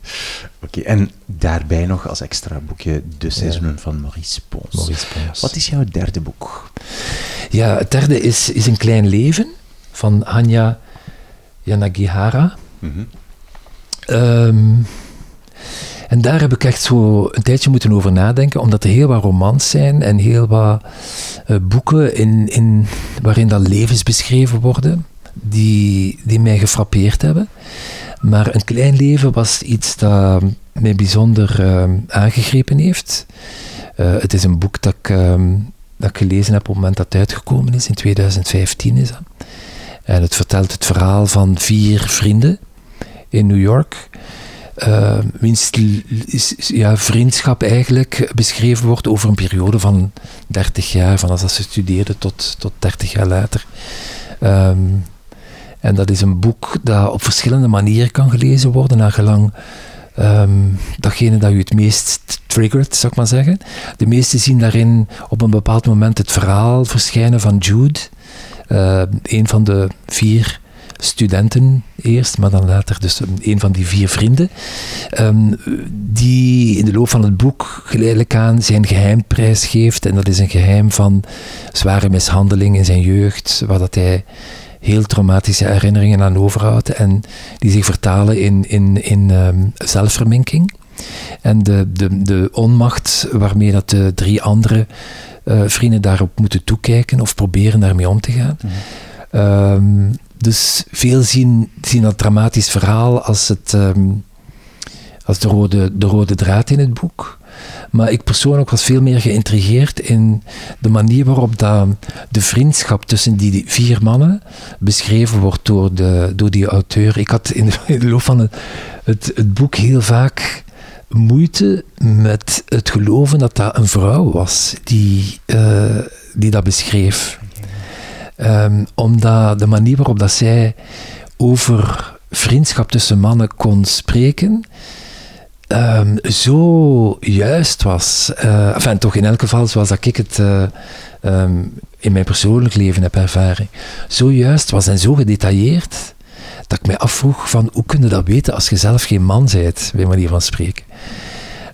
Speaker 1: Oké, en daarbij nog als extra boekje De Seizoenen van Maurice Pons.
Speaker 2: Maurice Pons.
Speaker 1: Wat is jouw derde boek?
Speaker 2: Ja, het derde is, is Een Klein Leven van Hanya Yanagihara. Ehm, en daar heb ik echt zo een tijdje moeten over nadenken, omdat er heel wat romans zijn en heel wat eh, boeken in, in, waarin dat levens beschreven worden, die, die mij gefrappeerd hebben. Maar Een Klein Leven was iets dat mij bijzonder ehm, aangegrepen heeft. Eh, het is een boek dat ik, ehm, dat ik gelezen heb op het moment dat het uitgekomen is, in 2015 is dat. En het vertelt het verhaal van vier vrienden in New York. eh, wiens ja, vriendschap eigenlijk beschreven wordt over een periode van 30 jaar, van als ze studeerden tot, tot 30 jaar later. Ehm, en dat is een boek dat op verschillende manieren kan gelezen worden, naar gelang ehm, datgene dat u het meest triggert, zou ik maar zeggen. De meesten zien daarin op een bepaald moment het verhaal verschijnen van Jude, eh, een van de vier studenten eerst, maar dan later dus een van die vier vrienden, ehm, die in de loop van het boek geleidelijk aan zijn geheim prijsgeeft. En dat is een geheim van zware mishandeling in zijn jeugd, waar dat hij heel traumatische herinneringen aan overhoudt en die zich vertalen in, in, in ehm, zelfverminking. En de, de, de onmacht waarmee dat de drie andere eh, vrienden daarop moeten toekijken of proberen daarmee om te gaan. Ehm, dus veel zien, zien dat dramatisch verhaal als, het, ehm, als de, rode, de rode draad in het boek. Maar ik persoonlijk was veel meer geïntrigeerd in de manier waarop dat de vriendschap tussen die vier mannen beschreven wordt door, de, door die auteur. Ik had in de, loop van het, het, het boek heel vaak moeite met het geloven dat dat een vrouw was die, eh, die dat beschreef. Ehm, omdat de manier waarop dat zij over vriendschap tussen mannen kon spreken, ehm, zo juist was. Enfin, toch in elk geval zoals dat ik het eh, ehm, in mijn persoonlijk leven heb ervaren. Zo juist was en zo gedetailleerd, dat ik mij afvroeg van hoe kun je dat weten als je zelf geen man bent, bij manier van spreken.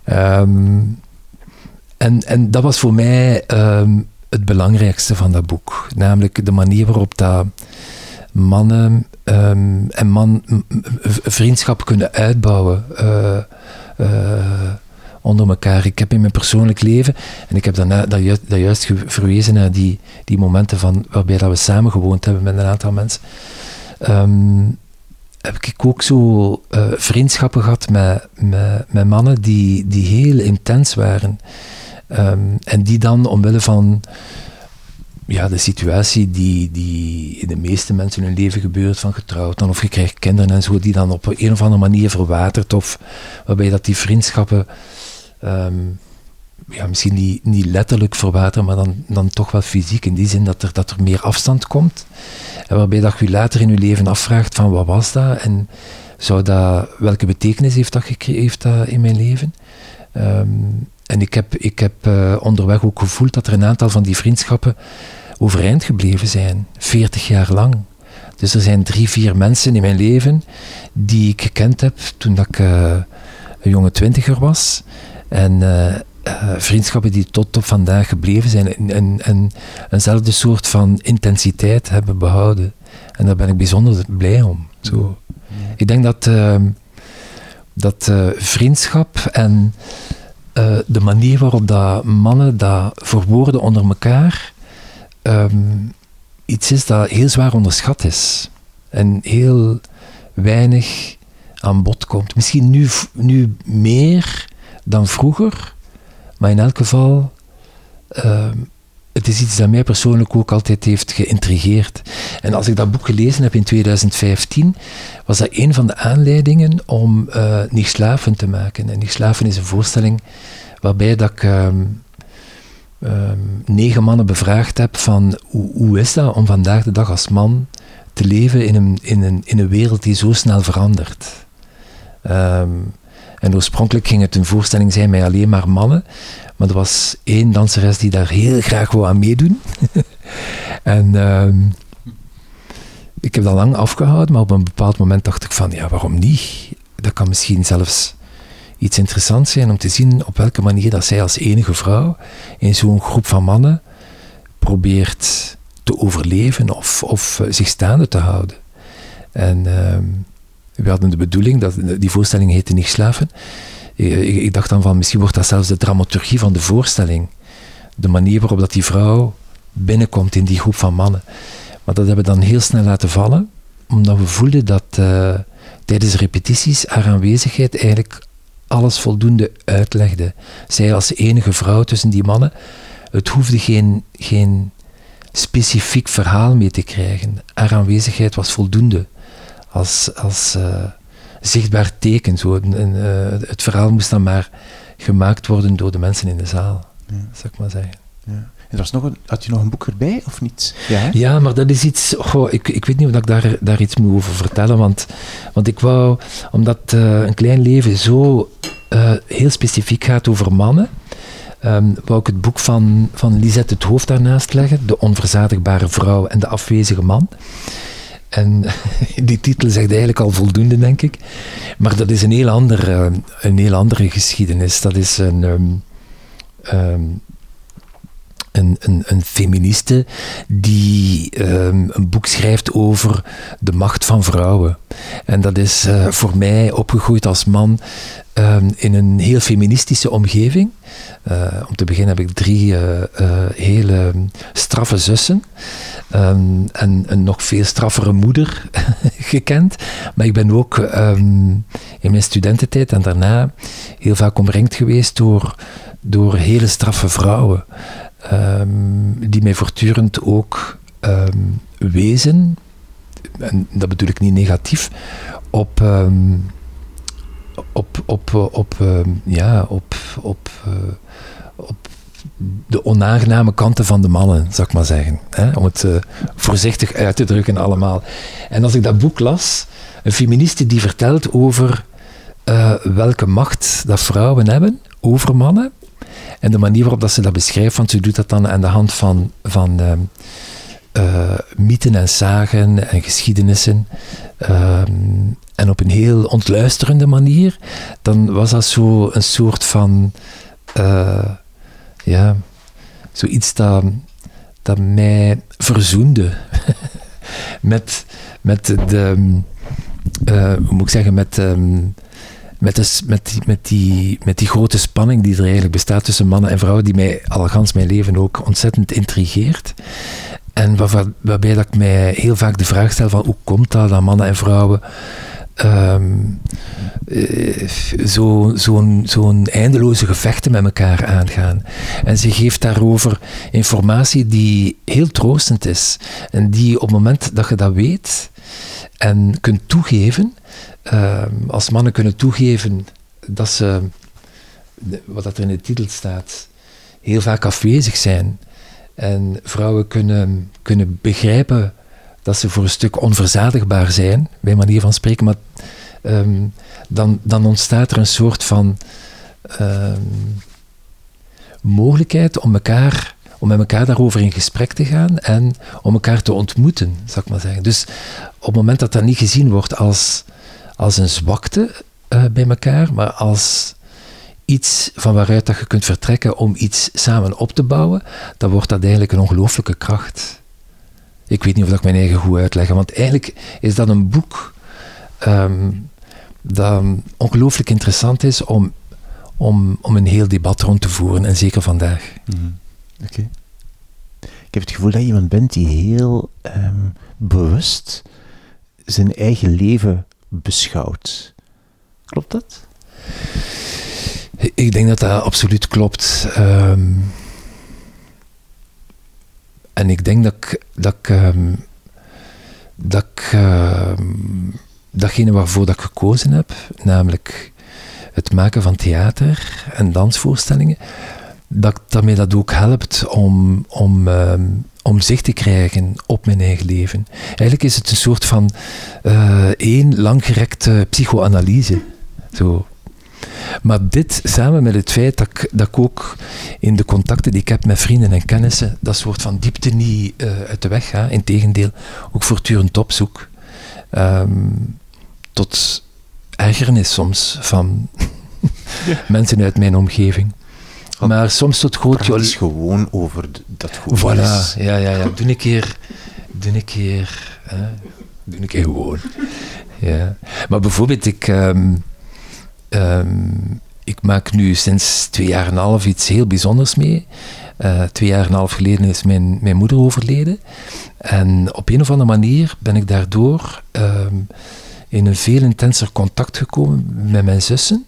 Speaker 2: Ehm, en, en dat was voor mij het belangrijkste van dat boek. Namelijk de manier waarop dat mannen en man vriendschap kunnen uitbouwen eh, eh, onder elkaar. Ik heb in mijn persoonlijk leven, en ik heb daarna, dat, juist, juist verwezen naar die, die momenten van, waarbij dat we samen gewoond hebben met een aantal mensen, ehm, heb ik ook zo eh, vriendschappen gehad met, met, met mannen die, die heel intens waren. Ehm, en die dan omwille van ja, de situatie die, die in de meeste mensen in hun leven gebeurt, van getrouwd dan of je krijgt kinderen en zo, die dan op een of andere manier verwatert, of waarbij dat die vriendschappen ehm, ja, misschien niet, niet letterlijk verwateren, maar dan, dan toch wel fysiek, in die zin dat er, dat er meer afstand komt. En waarbij dat je later in je leven afvraagt van wat was dat en zou dat, welke betekenis heeft dat, heeft dat in mijn leven? Ehm, en ik heb, ik heb eh, onderweg ook gevoeld dat er een aantal van die vriendschappen overeind gebleven zijn, 40 jaar lang. Dus er zijn drie, vier mensen in mijn leven die ik gekend heb toen dat ik eh, een jonge twintiger was. En eh, eh, vriendschappen die tot op vandaag gebleven zijn en, en, en eenzelfde soort van intensiteit hebben behouden. En daar ben ik bijzonder blij om. Zo. Ik denk dat, ehm, dat vriendschap en de manier waarop dat mannen dat verwoorden onder elkaar ehm, iets is dat heel zwaar onderschat is. En heel weinig aan bod komt. Misschien nu, nu meer dan vroeger, maar in elk geval, ehm, het is iets dat mij persoonlijk ook altijd heeft geïntrigeerd. En als ik dat boek gelezen heb in 2015, was dat een van de aanleidingen om eh Niet slaven te maken. En Niet slaven is een voorstelling waarbij dat ik ehm, ehm, negen mannen bevraagd heb van hoe, is dat om vandaag de dag als man te leven in een, in een, in een wereld die zo snel verandert. Ehm, en oorspronkelijk ging het een voorstelling zijn met alleen maar mannen. Maar er was één danseres die daar heel graag wou aan meedoen. en ehm, ik heb dat lang afgehouden, maar op een bepaald moment dacht ik van, ja, waarom niet? Dat kan misschien zelfs iets interessants zijn om te zien op welke manier dat zij als enige vrouw in zo'n groep van mannen probeert te overleven of, of zich staande te houden. En ehm, we hadden de bedoeling, dat, die voorstelling heette Niet Slaven. Ik, ik, dacht dan van, misschien wordt dat zelfs de dramaturgie van de voorstelling. De manier waarop dat die vrouw binnenkomt in die groep van mannen. Maar dat hebben we dan heel snel laten vallen, omdat we voelden dat uh, tijdens repetities haar aanwezigheid eigenlijk alles voldoende uitlegde. Zij als enige vrouw tussen die mannen, het hoefde geen, geen specifiek verhaal mee te krijgen. Haar aanwezigheid was voldoende als, als uh, zichtbaar teken. Zo, uh, het verhaal moest dan maar gemaakt worden door de mensen in de zaal, ja. zou ik maar zeggen.
Speaker 1: Ja. En was nog een, had je nog een boek erbij of niet?
Speaker 2: Ja, ja maar dat is iets. Goh, ik, ik weet niet of ik daar, daar iets moet over vertellen. Want, want ik wou, omdat uh, een klein leven zo uh, heel specifiek gaat over mannen. Um, wou ik het boek van, van Lisette het Hoofd daarnaast leggen, De onverzadigbare vrouw en de afwezige man. En die titel zegt eigenlijk al voldoende, denk ik. Maar dat is een heel, ander, uh, een heel andere geschiedenis. Dat is een, um, um, een, een, een, feministe die um, een boek schrijft over de macht van vrouwen. En dat is uh, voor mij opgegroeid als man um, in een heel feministische omgeving. Uh, om te beginnen heb ik drie uh, hele straffe zussen. Um, en een nog veel straffere moeder gekend. Maar ik ben ook in mijn studententijd en daarna heel vaak omringd geweest door, door hele straffe vrouwen um, die mij voortdurend ook um, wezen, en dat bedoel ik niet negatief, op, um, op, op, op, ja, op, op, uh, op de onaangename kanten van de mannen, zou ik maar zeggen. Hè? Om het uh, voorzichtig uit te drukken allemaal. En als ik dat boek las, een feministe die vertelt over welke macht dat vrouwen hebben over mannen, en de manier waarop dat ze dat beschrijft, want ze doet dat dan aan de hand van, van uh, mythen en zagen en geschiedenissen. Uh, en op een heel ontluisterende manier, dan was dat zo een soort van, uh, ja, zoiets dat, dat mij verzoende met, met de, uh, hoe moet ik zeggen, met met, met, die, met, die, met die grote spanning die er eigenlijk bestaat tussen mannen en vrouwen, die mij al gans mijn leven ook ontzettend intrigeert. En waar, waarbij dat ik mij heel vaak de vraag stel van hoe komt dat dat mannen en vrouwen um, uh, zo'n zo zo eindeloze gevechten met elkaar aangaan. En ze geeft daarover informatie die heel troostend is. En die op het moment dat je dat weet en kunt toegeven, uh, als mannen kunnen toegeven dat ze, wat dat er in de titel staat, heel vaak afwezig zijn. En vrouwen kunnen, kunnen begrijpen dat ze voor een stuk onverzadigbaar zijn, bij manier van spreken, maar um, dan, dan ontstaat er een soort van um, mogelijkheid om, elkaar, om met elkaar daarover in gesprek te gaan en om elkaar te ontmoeten, zou ik maar zeggen. Dus op het moment dat dat niet gezien wordt als als een zwakte uh, bij elkaar, maar als iets van waaruit dat je kunt vertrekken om iets samen op te bouwen, dan wordt dat eigenlijk een ongelooflijke kracht. Ik weet niet of ik mijn eigen goed uitleg, want eigenlijk is dat een boek um, dat ongelooflijk interessant is om, om, om een heel debat rond te voeren, en zeker vandaag.
Speaker 1: Mm Oké. Okay. Ik heb het gevoel dat je iemand bent die heel um, bewust zijn eigen leven beschouwt. Klopt dat?
Speaker 2: Ik denk dat dat absoluut klopt. Um, en ik denk dat ik, dat um, dat um, datgene waarvoor dat ik gekozen heb, namelijk het maken van theater en dansvoorstellingen, dat, dat mij dat ook helpt om, om, ehm, om zicht te krijgen op mijn eigen leven. Eigenlijk is het een soort van uh, één langgerekte psychoanalyse. Zo. Maar dit samen met het feit dat ik, dat ik ook in de contacten die ik heb met vrienden en kennissen, dat soort van diepte niet uh, uit de weg ga. Integendeel, ook voortdurend opzoek. Um, tot ergernis soms van ja. mensen uit mijn omgeving. Maar soms tot groot...
Speaker 1: Het is gewoon over dat
Speaker 2: gevoel. Voilà, ja, ja, ja. Doe een keer... Doe een keer... Hè. Doe een keer gewoon. Ja. Maar bijvoorbeeld, ik... Um, um, ik maak nu sinds twee jaar en een half iets heel bijzonders mee. Uh, twee jaar en een half geleden is mijn, mijn moeder overleden. En op een of andere manier ben ik daardoor um, in een veel intenser contact gekomen met mijn zussen.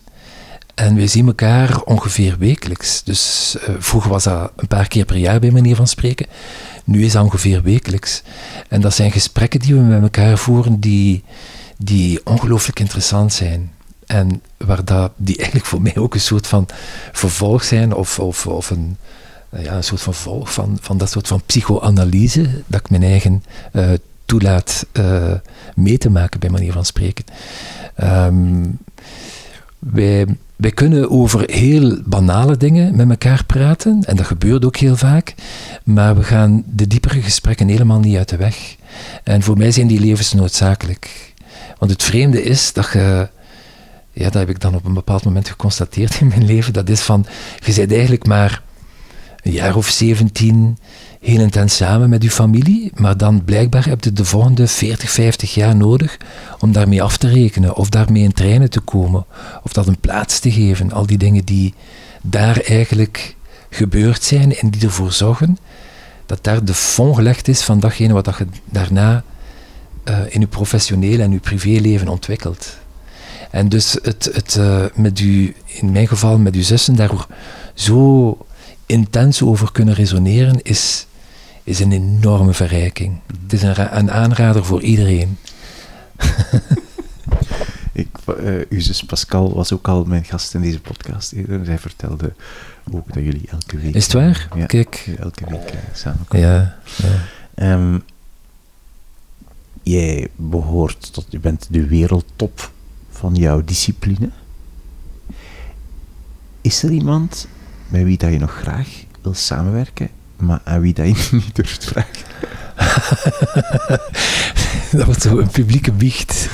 Speaker 2: En we zien elkaar ongeveer wekelijks. Dus uh, vroeger was dat een paar keer per jaar bij manier van spreken. Nu is dat ongeveer wekelijks. En dat zijn gesprekken die we met elkaar voeren die, die ongelooflijk interessant zijn. En waar dat, die eigenlijk voor mij ook een soort van vervolg zijn, of, of, of een, ja, een soort van vervolg van, van dat soort van psychoanalyse, dat ik mijn eigen uh, toelaat uh, mee te maken, bij manier van spreken. Um, wij, wij kunnen over heel banale dingen met elkaar praten, en dat gebeurt ook heel vaak, maar we gaan de diepere gesprekken helemaal niet uit de weg. En voor mij zijn die levensnoodzakelijk. Want het vreemde is dat je, ja, dat heb ik dan op een bepaald moment geconstateerd in mijn leven, dat is van, je bent eigenlijk maar een jaar of 17 heel intens samen met je familie, maar dan blijkbaar heb je de volgende 40, 50 jaar nodig om daarmee af te rekenen, of daarmee in treinen te komen, of dat een plaats te geven. Al die dingen die daar eigenlijk gebeurd zijn en die ervoor zorgen dat daar de fond gelegd is van datgene wat je daarna uh, in je professionele en je privéleven ontwikkelt. En dus het, het uh, met u, in mijn geval met uw zussen, daar zo intens over kunnen resoneren, is, is een enorme verrijking. Het is een, een aanrader voor iedereen.
Speaker 1: Ik, uh, uw zus Pascal was ook al mijn gast in deze podcast eerder. Zij vertelde ook dat jullie elke week...
Speaker 2: Is het waar?
Speaker 1: Ja,
Speaker 2: Kijk.
Speaker 1: Elke week uh, samenkomen.
Speaker 2: Ja. ja.
Speaker 1: Um, jij behoort tot... Je bent de wereldtop van jouw discipline. Is er iemand met wie dat je nog graag wil samenwerken maar aan wie dat je niet durft vragen?
Speaker 2: dat wordt zo een publieke biecht.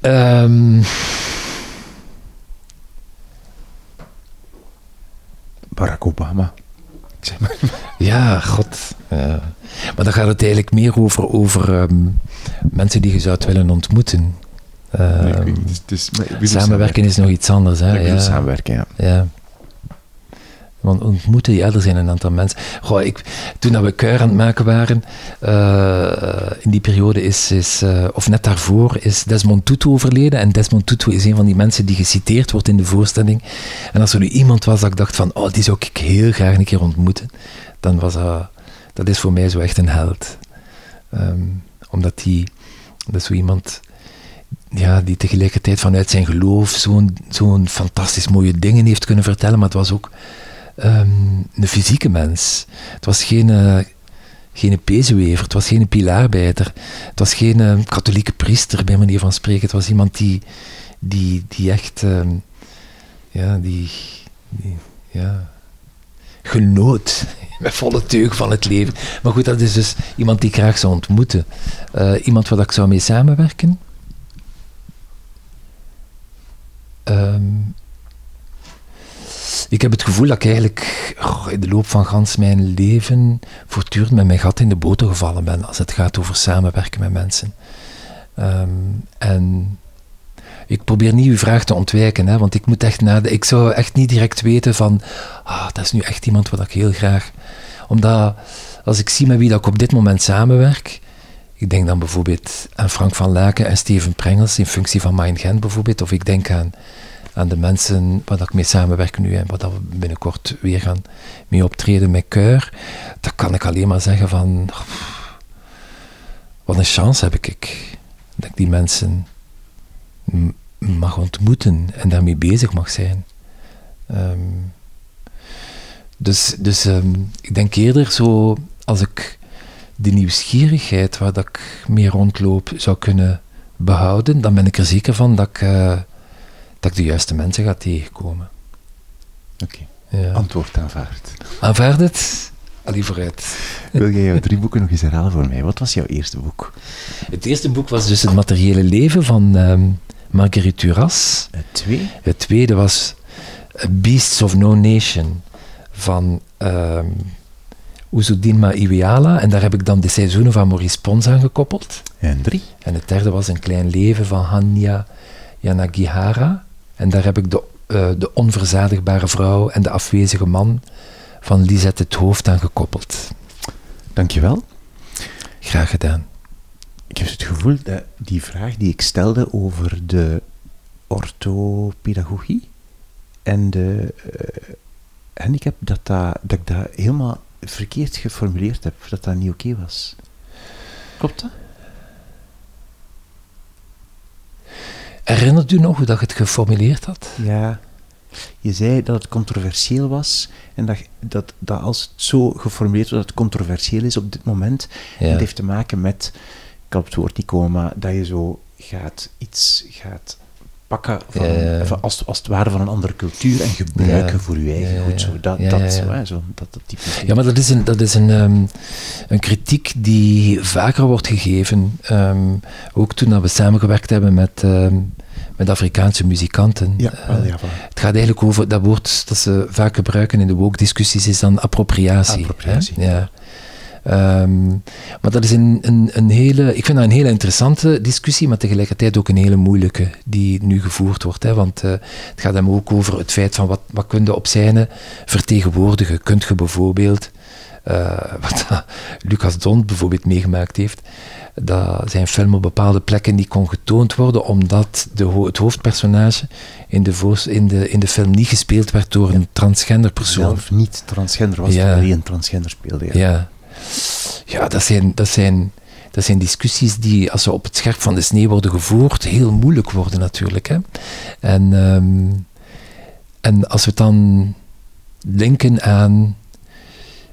Speaker 2: Um...
Speaker 1: Barack Obama.
Speaker 2: Zeg maar. Ja, god. Uh, maar dan gaat het eigenlijk meer over, over um, mensen die je zou willen ontmoeten. Uh, nee, ehm, niet, dus, dus, samenwerken is nog iets anders. Hè?
Speaker 1: Ja, samenwerken, ja.
Speaker 2: ja. Want ontmoeten, ja, er zijn een aantal mensen. Goh, ik, toen we Kuier aan het maken waren, uh, in die periode is, is uh, of net daarvoor, is Desmond Tutu overleden. En Desmond Tutu is een van die mensen die geciteerd wordt in de voorstelling. En als er nu iemand was dat ik dacht van, oh, die zou ik heel graag een keer ontmoeten, dan was dat, dat is voor mij zo echt een held. Um, omdat die, dat is zo iemand ja, die tegelijkertijd vanuit zijn geloof zo'n zo'n fantastisch mooie dingen heeft kunnen vertellen, maar het was ook um, een fysieke mens. Het was geen, uh, geen pezewever, het was geen pilaarbijter, het was geen uh, katholieke priester, bij manier van spreken. Het was iemand die, die, die echt, um, ja, die, ja, genoot met volle teug van het leven. Maar goed, dat is dus iemand die ik graag zou ontmoeten. Uh, iemand waar ik zou mee samenwerken. Um, ik heb het gevoel dat ik eigenlijk in de loop van gans mijn leven voortdurend met mijn gat in de boter gevallen ben als het gaat over samenwerken met mensen. Um, en ik probeer niet uw vraag te ontwijken, hè, want ik moet echt nadenken. Ik zou echt niet direct weten van, ah, dat is nu echt iemand wat ik heel graag. Omdat als ik zie met wie dat ik op dit moment samenwerk, ik denk dan bijvoorbeeld aan Frank van Laken en Steven Prengels in functie van Mind Gent bijvoorbeeld, of ik denk aan aan de mensen waar ik mee samenwerk nu en waar we binnenkort weer gaan mee optreden met Keur, dan kan ik alleen maar zeggen van, wat een chance heb ik dat ik die mensen mag ontmoeten en daarmee bezig mag zijn. Um, Dus, dus ehm, ik denk eerder zo, als ik de nieuwsgierigheid waar dat ik mee rondloop zou kunnen behouden, dan ben ik er zeker van dat ik, eh, dat ik de juiste mensen ga tegenkomen.
Speaker 1: Oké,
Speaker 2: Ja.
Speaker 1: antwoord aanvaard.
Speaker 2: Aanvaard het? Allee, vooruit.
Speaker 1: Wil jij jouw drie boeken nog eens herhalen voor mij? Wat was jouw eerste boek?
Speaker 2: Het eerste boek was dus Het materiële leven van ehm, Marguerite Duras.
Speaker 1: Het twee?
Speaker 2: Het tweede was Beasts of No Nation van ehm Uzudinma Iweala. En daar heb ik dan de seizoenen van Maurice Pons aan gekoppeld.
Speaker 1: En drie?
Speaker 2: En het derde was Een klein leven van Hanya Yanagihara. En daar heb ik de, eh, de onverzadigbare vrouw en de afwezige man van Lisette het Hoofd aan gekoppeld.
Speaker 1: Dankjewel.
Speaker 2: Graag gedaan.
Speaker 1: Ik heb het gevoel dat die vraag die ik stelde over de orthopedagogie en de eh, handicap, dat, dat, dat ik dat helemaal verkeerd geformuleerd heb, dat dat niet oké was. Klopt dat?
Speaker 2: Herinnert u nog hoe dat je het geformuleerd had?
Speaker 1: Ja. Je zei dat het controversieel was en dat, dat, dat als het zo geformuleerd wordt dat het controversieel is op dit moment,
Speaker 2: Ja.
Speaker 1: het heeft te maken met, ik kan op het woord niet komen, dat je zo gaat iets gaat pakken van,
Speaker 2: Ja, ja.
Speaker 1: van als, als het ware van een andere cultuur en gebruiken voor je eigen goed. Zo,
Speaker 2: ja.
Speaker 1: dat, dat,
Speaker 2: ja, ja.
Speaker 1: Zo, hè, zo, dat, dat type
Speaker 2: Ja, maar dat is een, dat is een, ehm, een kritiek die vaker wordt gegeven. Ehm, ook toen dat we samengewerkt hebben met, ehm, met Afrikaanse muzikanten.
Speaker 1: Ja,
Speaker 2: Eh,
Speaker 1: wel, ja, voilà.
Speaker 2: het gaat eigenlijk over dat woord dat ze vaak gebruiken in de woke-discussies, is dan appropriatie.
Speaker 1: Appropriatie.
Speaker 2: Ja. Ehm, maar dat is een, een, een hele, ik vind dat een hele interessante discussie, maar tegelijkertijd ook een hele moeilijke die nu gevoerd wordt. Hè? Want eh, het gaat hem ook over het feit van wat, wat kun je op zijne vertegenwoordigen. Kunt je bijvoorbeeld, eh, wat Lucas Dont bijvoorbeeld meegemaakt heeft, dat zijn film op bepaalde plekken niet kon getoond worden, omdat de, ho- het hoofdpersonage in de, in, de, in de film niet gespeeld werd door een transgender persoon.
Speaker 1: Zelf niet transgender was,
Speaker 2: Ja.
Speaker 1: alleen een transgender speelde. Ja.
Speaker 2: Ja, ja dat, zijn, dat, zijn, dat zijn discussies die, als ze op het scherp van de snee worden gevoerd, heel moeilijk worden natuurlijk. Hè? En, ehm, en als we het dan linken aan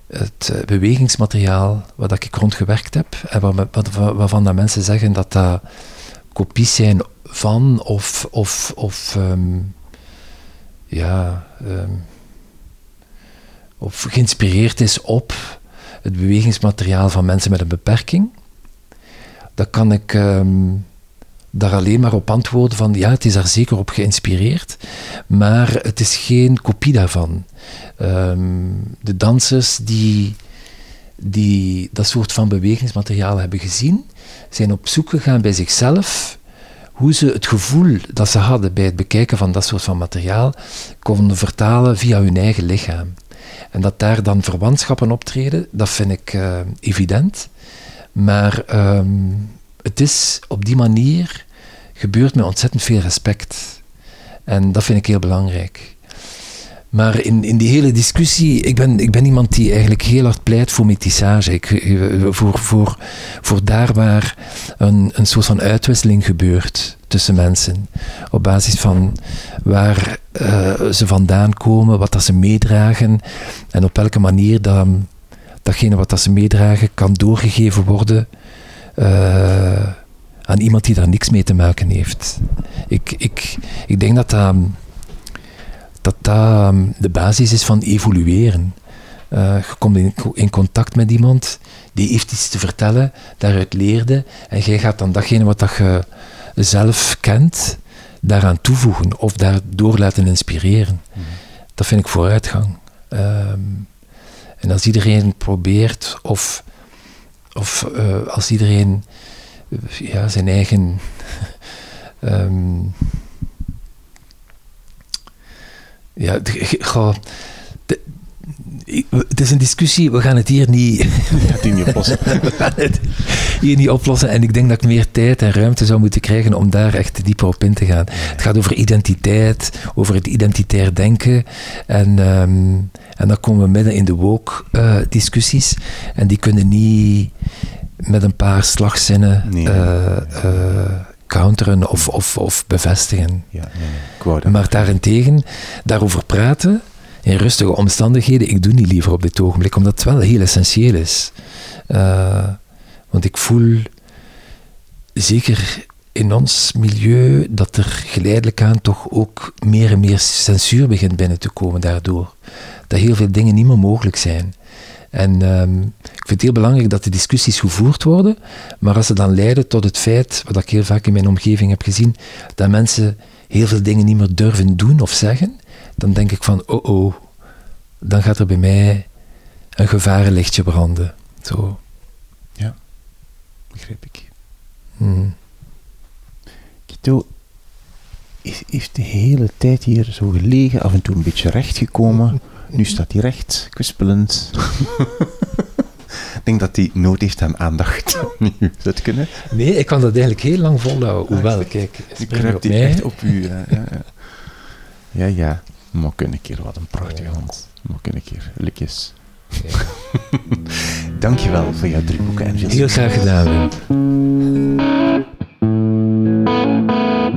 Speaker 2: het eh, bewegingsmateriaal waar ik rond gewerkt heb, en waar, waar- waarvan dat mensen zeggen dat dat kopies zijn van of, of, of ehm, ja, ehm, of geïnspireerd is op het bewegingsmateriaal van mensen met een beperking, dan kan ik ehm, daar alleen maar op antwoorden van ja, het is daar zeker op geïnspireerd, maar het is geen kopie daarvan. Ehm, de dansers die, die dat soort van bewegingsmateriaal hebben gezien, zijn op zoek gegaan bij zichzelf hoe ze het gevoel dat ze hadden bij het bekijken van dat soort van materiaal konden vertalen via hun eigen lichaam. En dat daar dan verwantschappen optreden, dat vind ik eh, evident. Maar ehm, het is op die manier gebeurt met ontzettend veel respect. En dat vind ik heel belangrijk. Maar in, in die hele discussie, ik ben, ik ben iemand die eigenlijk heel hard pleit voor metissage. Ik, eh, voor, voor, voor daar waar een, een soort van uitwisseling gebeurt tussen mensen. Op basis van waar eh, ze vandaan komen, wat dat ze meedragen en op welke manier dat, datgene wat dat ze meedragen kan doorgegeven worden eh, aan iemand die daar niks mee te maken heeft. Ik, ik, ik denk dat dat dat dat um, de basis is van evolueren. Uh, je komt in, in, contact met iemand die heeft iets te vertellen, daaruit leerde, en jij gaat dan datgene wat dat je zelf kent, daaraan toevoegen of daardoor laten inspireren. Mm. Dat vind ik vooruitgang. Um, en als iedereen probeert, of, of uh, als iedereen ja, zijn eigen um, ja, de, het is een discussie, we gaan het hier niet,
Speaker 1: het niet oplossen.
Speaker 2: we gaan het hier niet oplossen. En ik denk dat ik meer tijd en ruimte zou moeten krijgen om daar echt dieper op in te gaan. Het gaat over identiteit, over het identitair denken. En, um, en dan komen we midden in de woke-discussies. Uh, en die kunnen niet met een paar slagzinnen nee, uh, uh, counteren of, of, of bevestigen.
Speaker 1: Ja, nee, nee.
Speaker 2: Maar daarentegen, daarover praten in rustige omstandigheden. Ik doe niet liever op dit ogenblik, omdat het wel heel essentieel is. Uh, want ik voel zeker in ons milieu dat er geleidelijk aan toch ook meer en meer censuur begint binnen te komen daardoor. Dat heel veel dingen niet meer mogelijk zijn. En um, ik vind het heel belangrijk dat de discussies gevoerd worden, maar als ze dan leiden tot het feit, wat ik heel vaak in mijn omgeving heb gezien, dat mensen heel veel dingen niet meer durven doen of zeggen, dan denk ik van, oh oh, dan gaat er bij mij een gevarenlichtje branden. Zo.
Speaker 1: Ja, begrijp ik.
Speaker 2: Hmm.
Speaker 1: Kito heeft de hele tijd hier zo gelegen, af en toe een beetje recht gekomen. Nu staat hij recht, kwispelend. ik denk dat hij nood heeft aan aandacht. nu, zou het kunnen?
Speaker 2: Nee, ik kan dat eigenlijk heel lang volhouden. Hoewel, kijk,
Speaker 1: nu kruipt hij echt op u. Ja, ja, ja. ja, Maar een keer, wat een prachtige hond. Maar een keer, likjes. Ja. Dankjewel voor jouw drie boeken en
Speaker 2: veel Heel graag gedaan, Wim.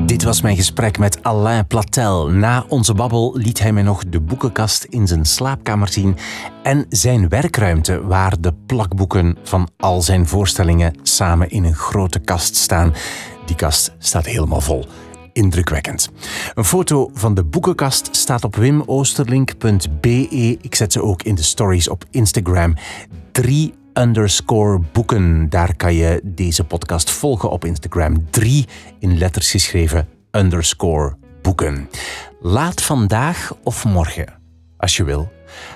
Speaker 1: Dit was mijn gesprek met Alain Platel. Na onze babbel liet hij mij nog de boekenkast in zijn slaapkamer zien en zijn werkruimte waar de plakboeken van al zijn voorstellingen samen in een grote kast staan. Die kast staat helemaal vol. Indrukwekkend. Een foto van de boekenkast staat op wimoosterlink.be. Ik zet ze ook in de stories op Instagram. Drie underscore boeken. Daar kan je deze podcast volgen op Instagram. Drie in letters geschreven underscore boeken. Laat vandaag of morgen, als je wil,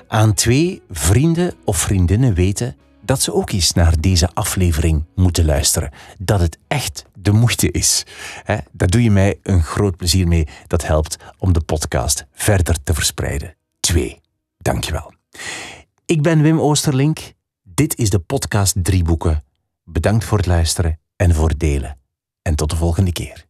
Speaker 1: aan twee vrienden of vriendinnen weten dat ze ook eens naar deze aflevering moeten luisteren. Dat het echt de moeite is. Daar doe je mij een groot plezier mee. Dat helpt om de podcast verder te verspreiden. Twee. Dankjewel. Ik ben Wim Oosterlink. Dit is de podcast Drie Boeken. Bedankt voor het luisteren en voor het delen. En tot de volgende keer.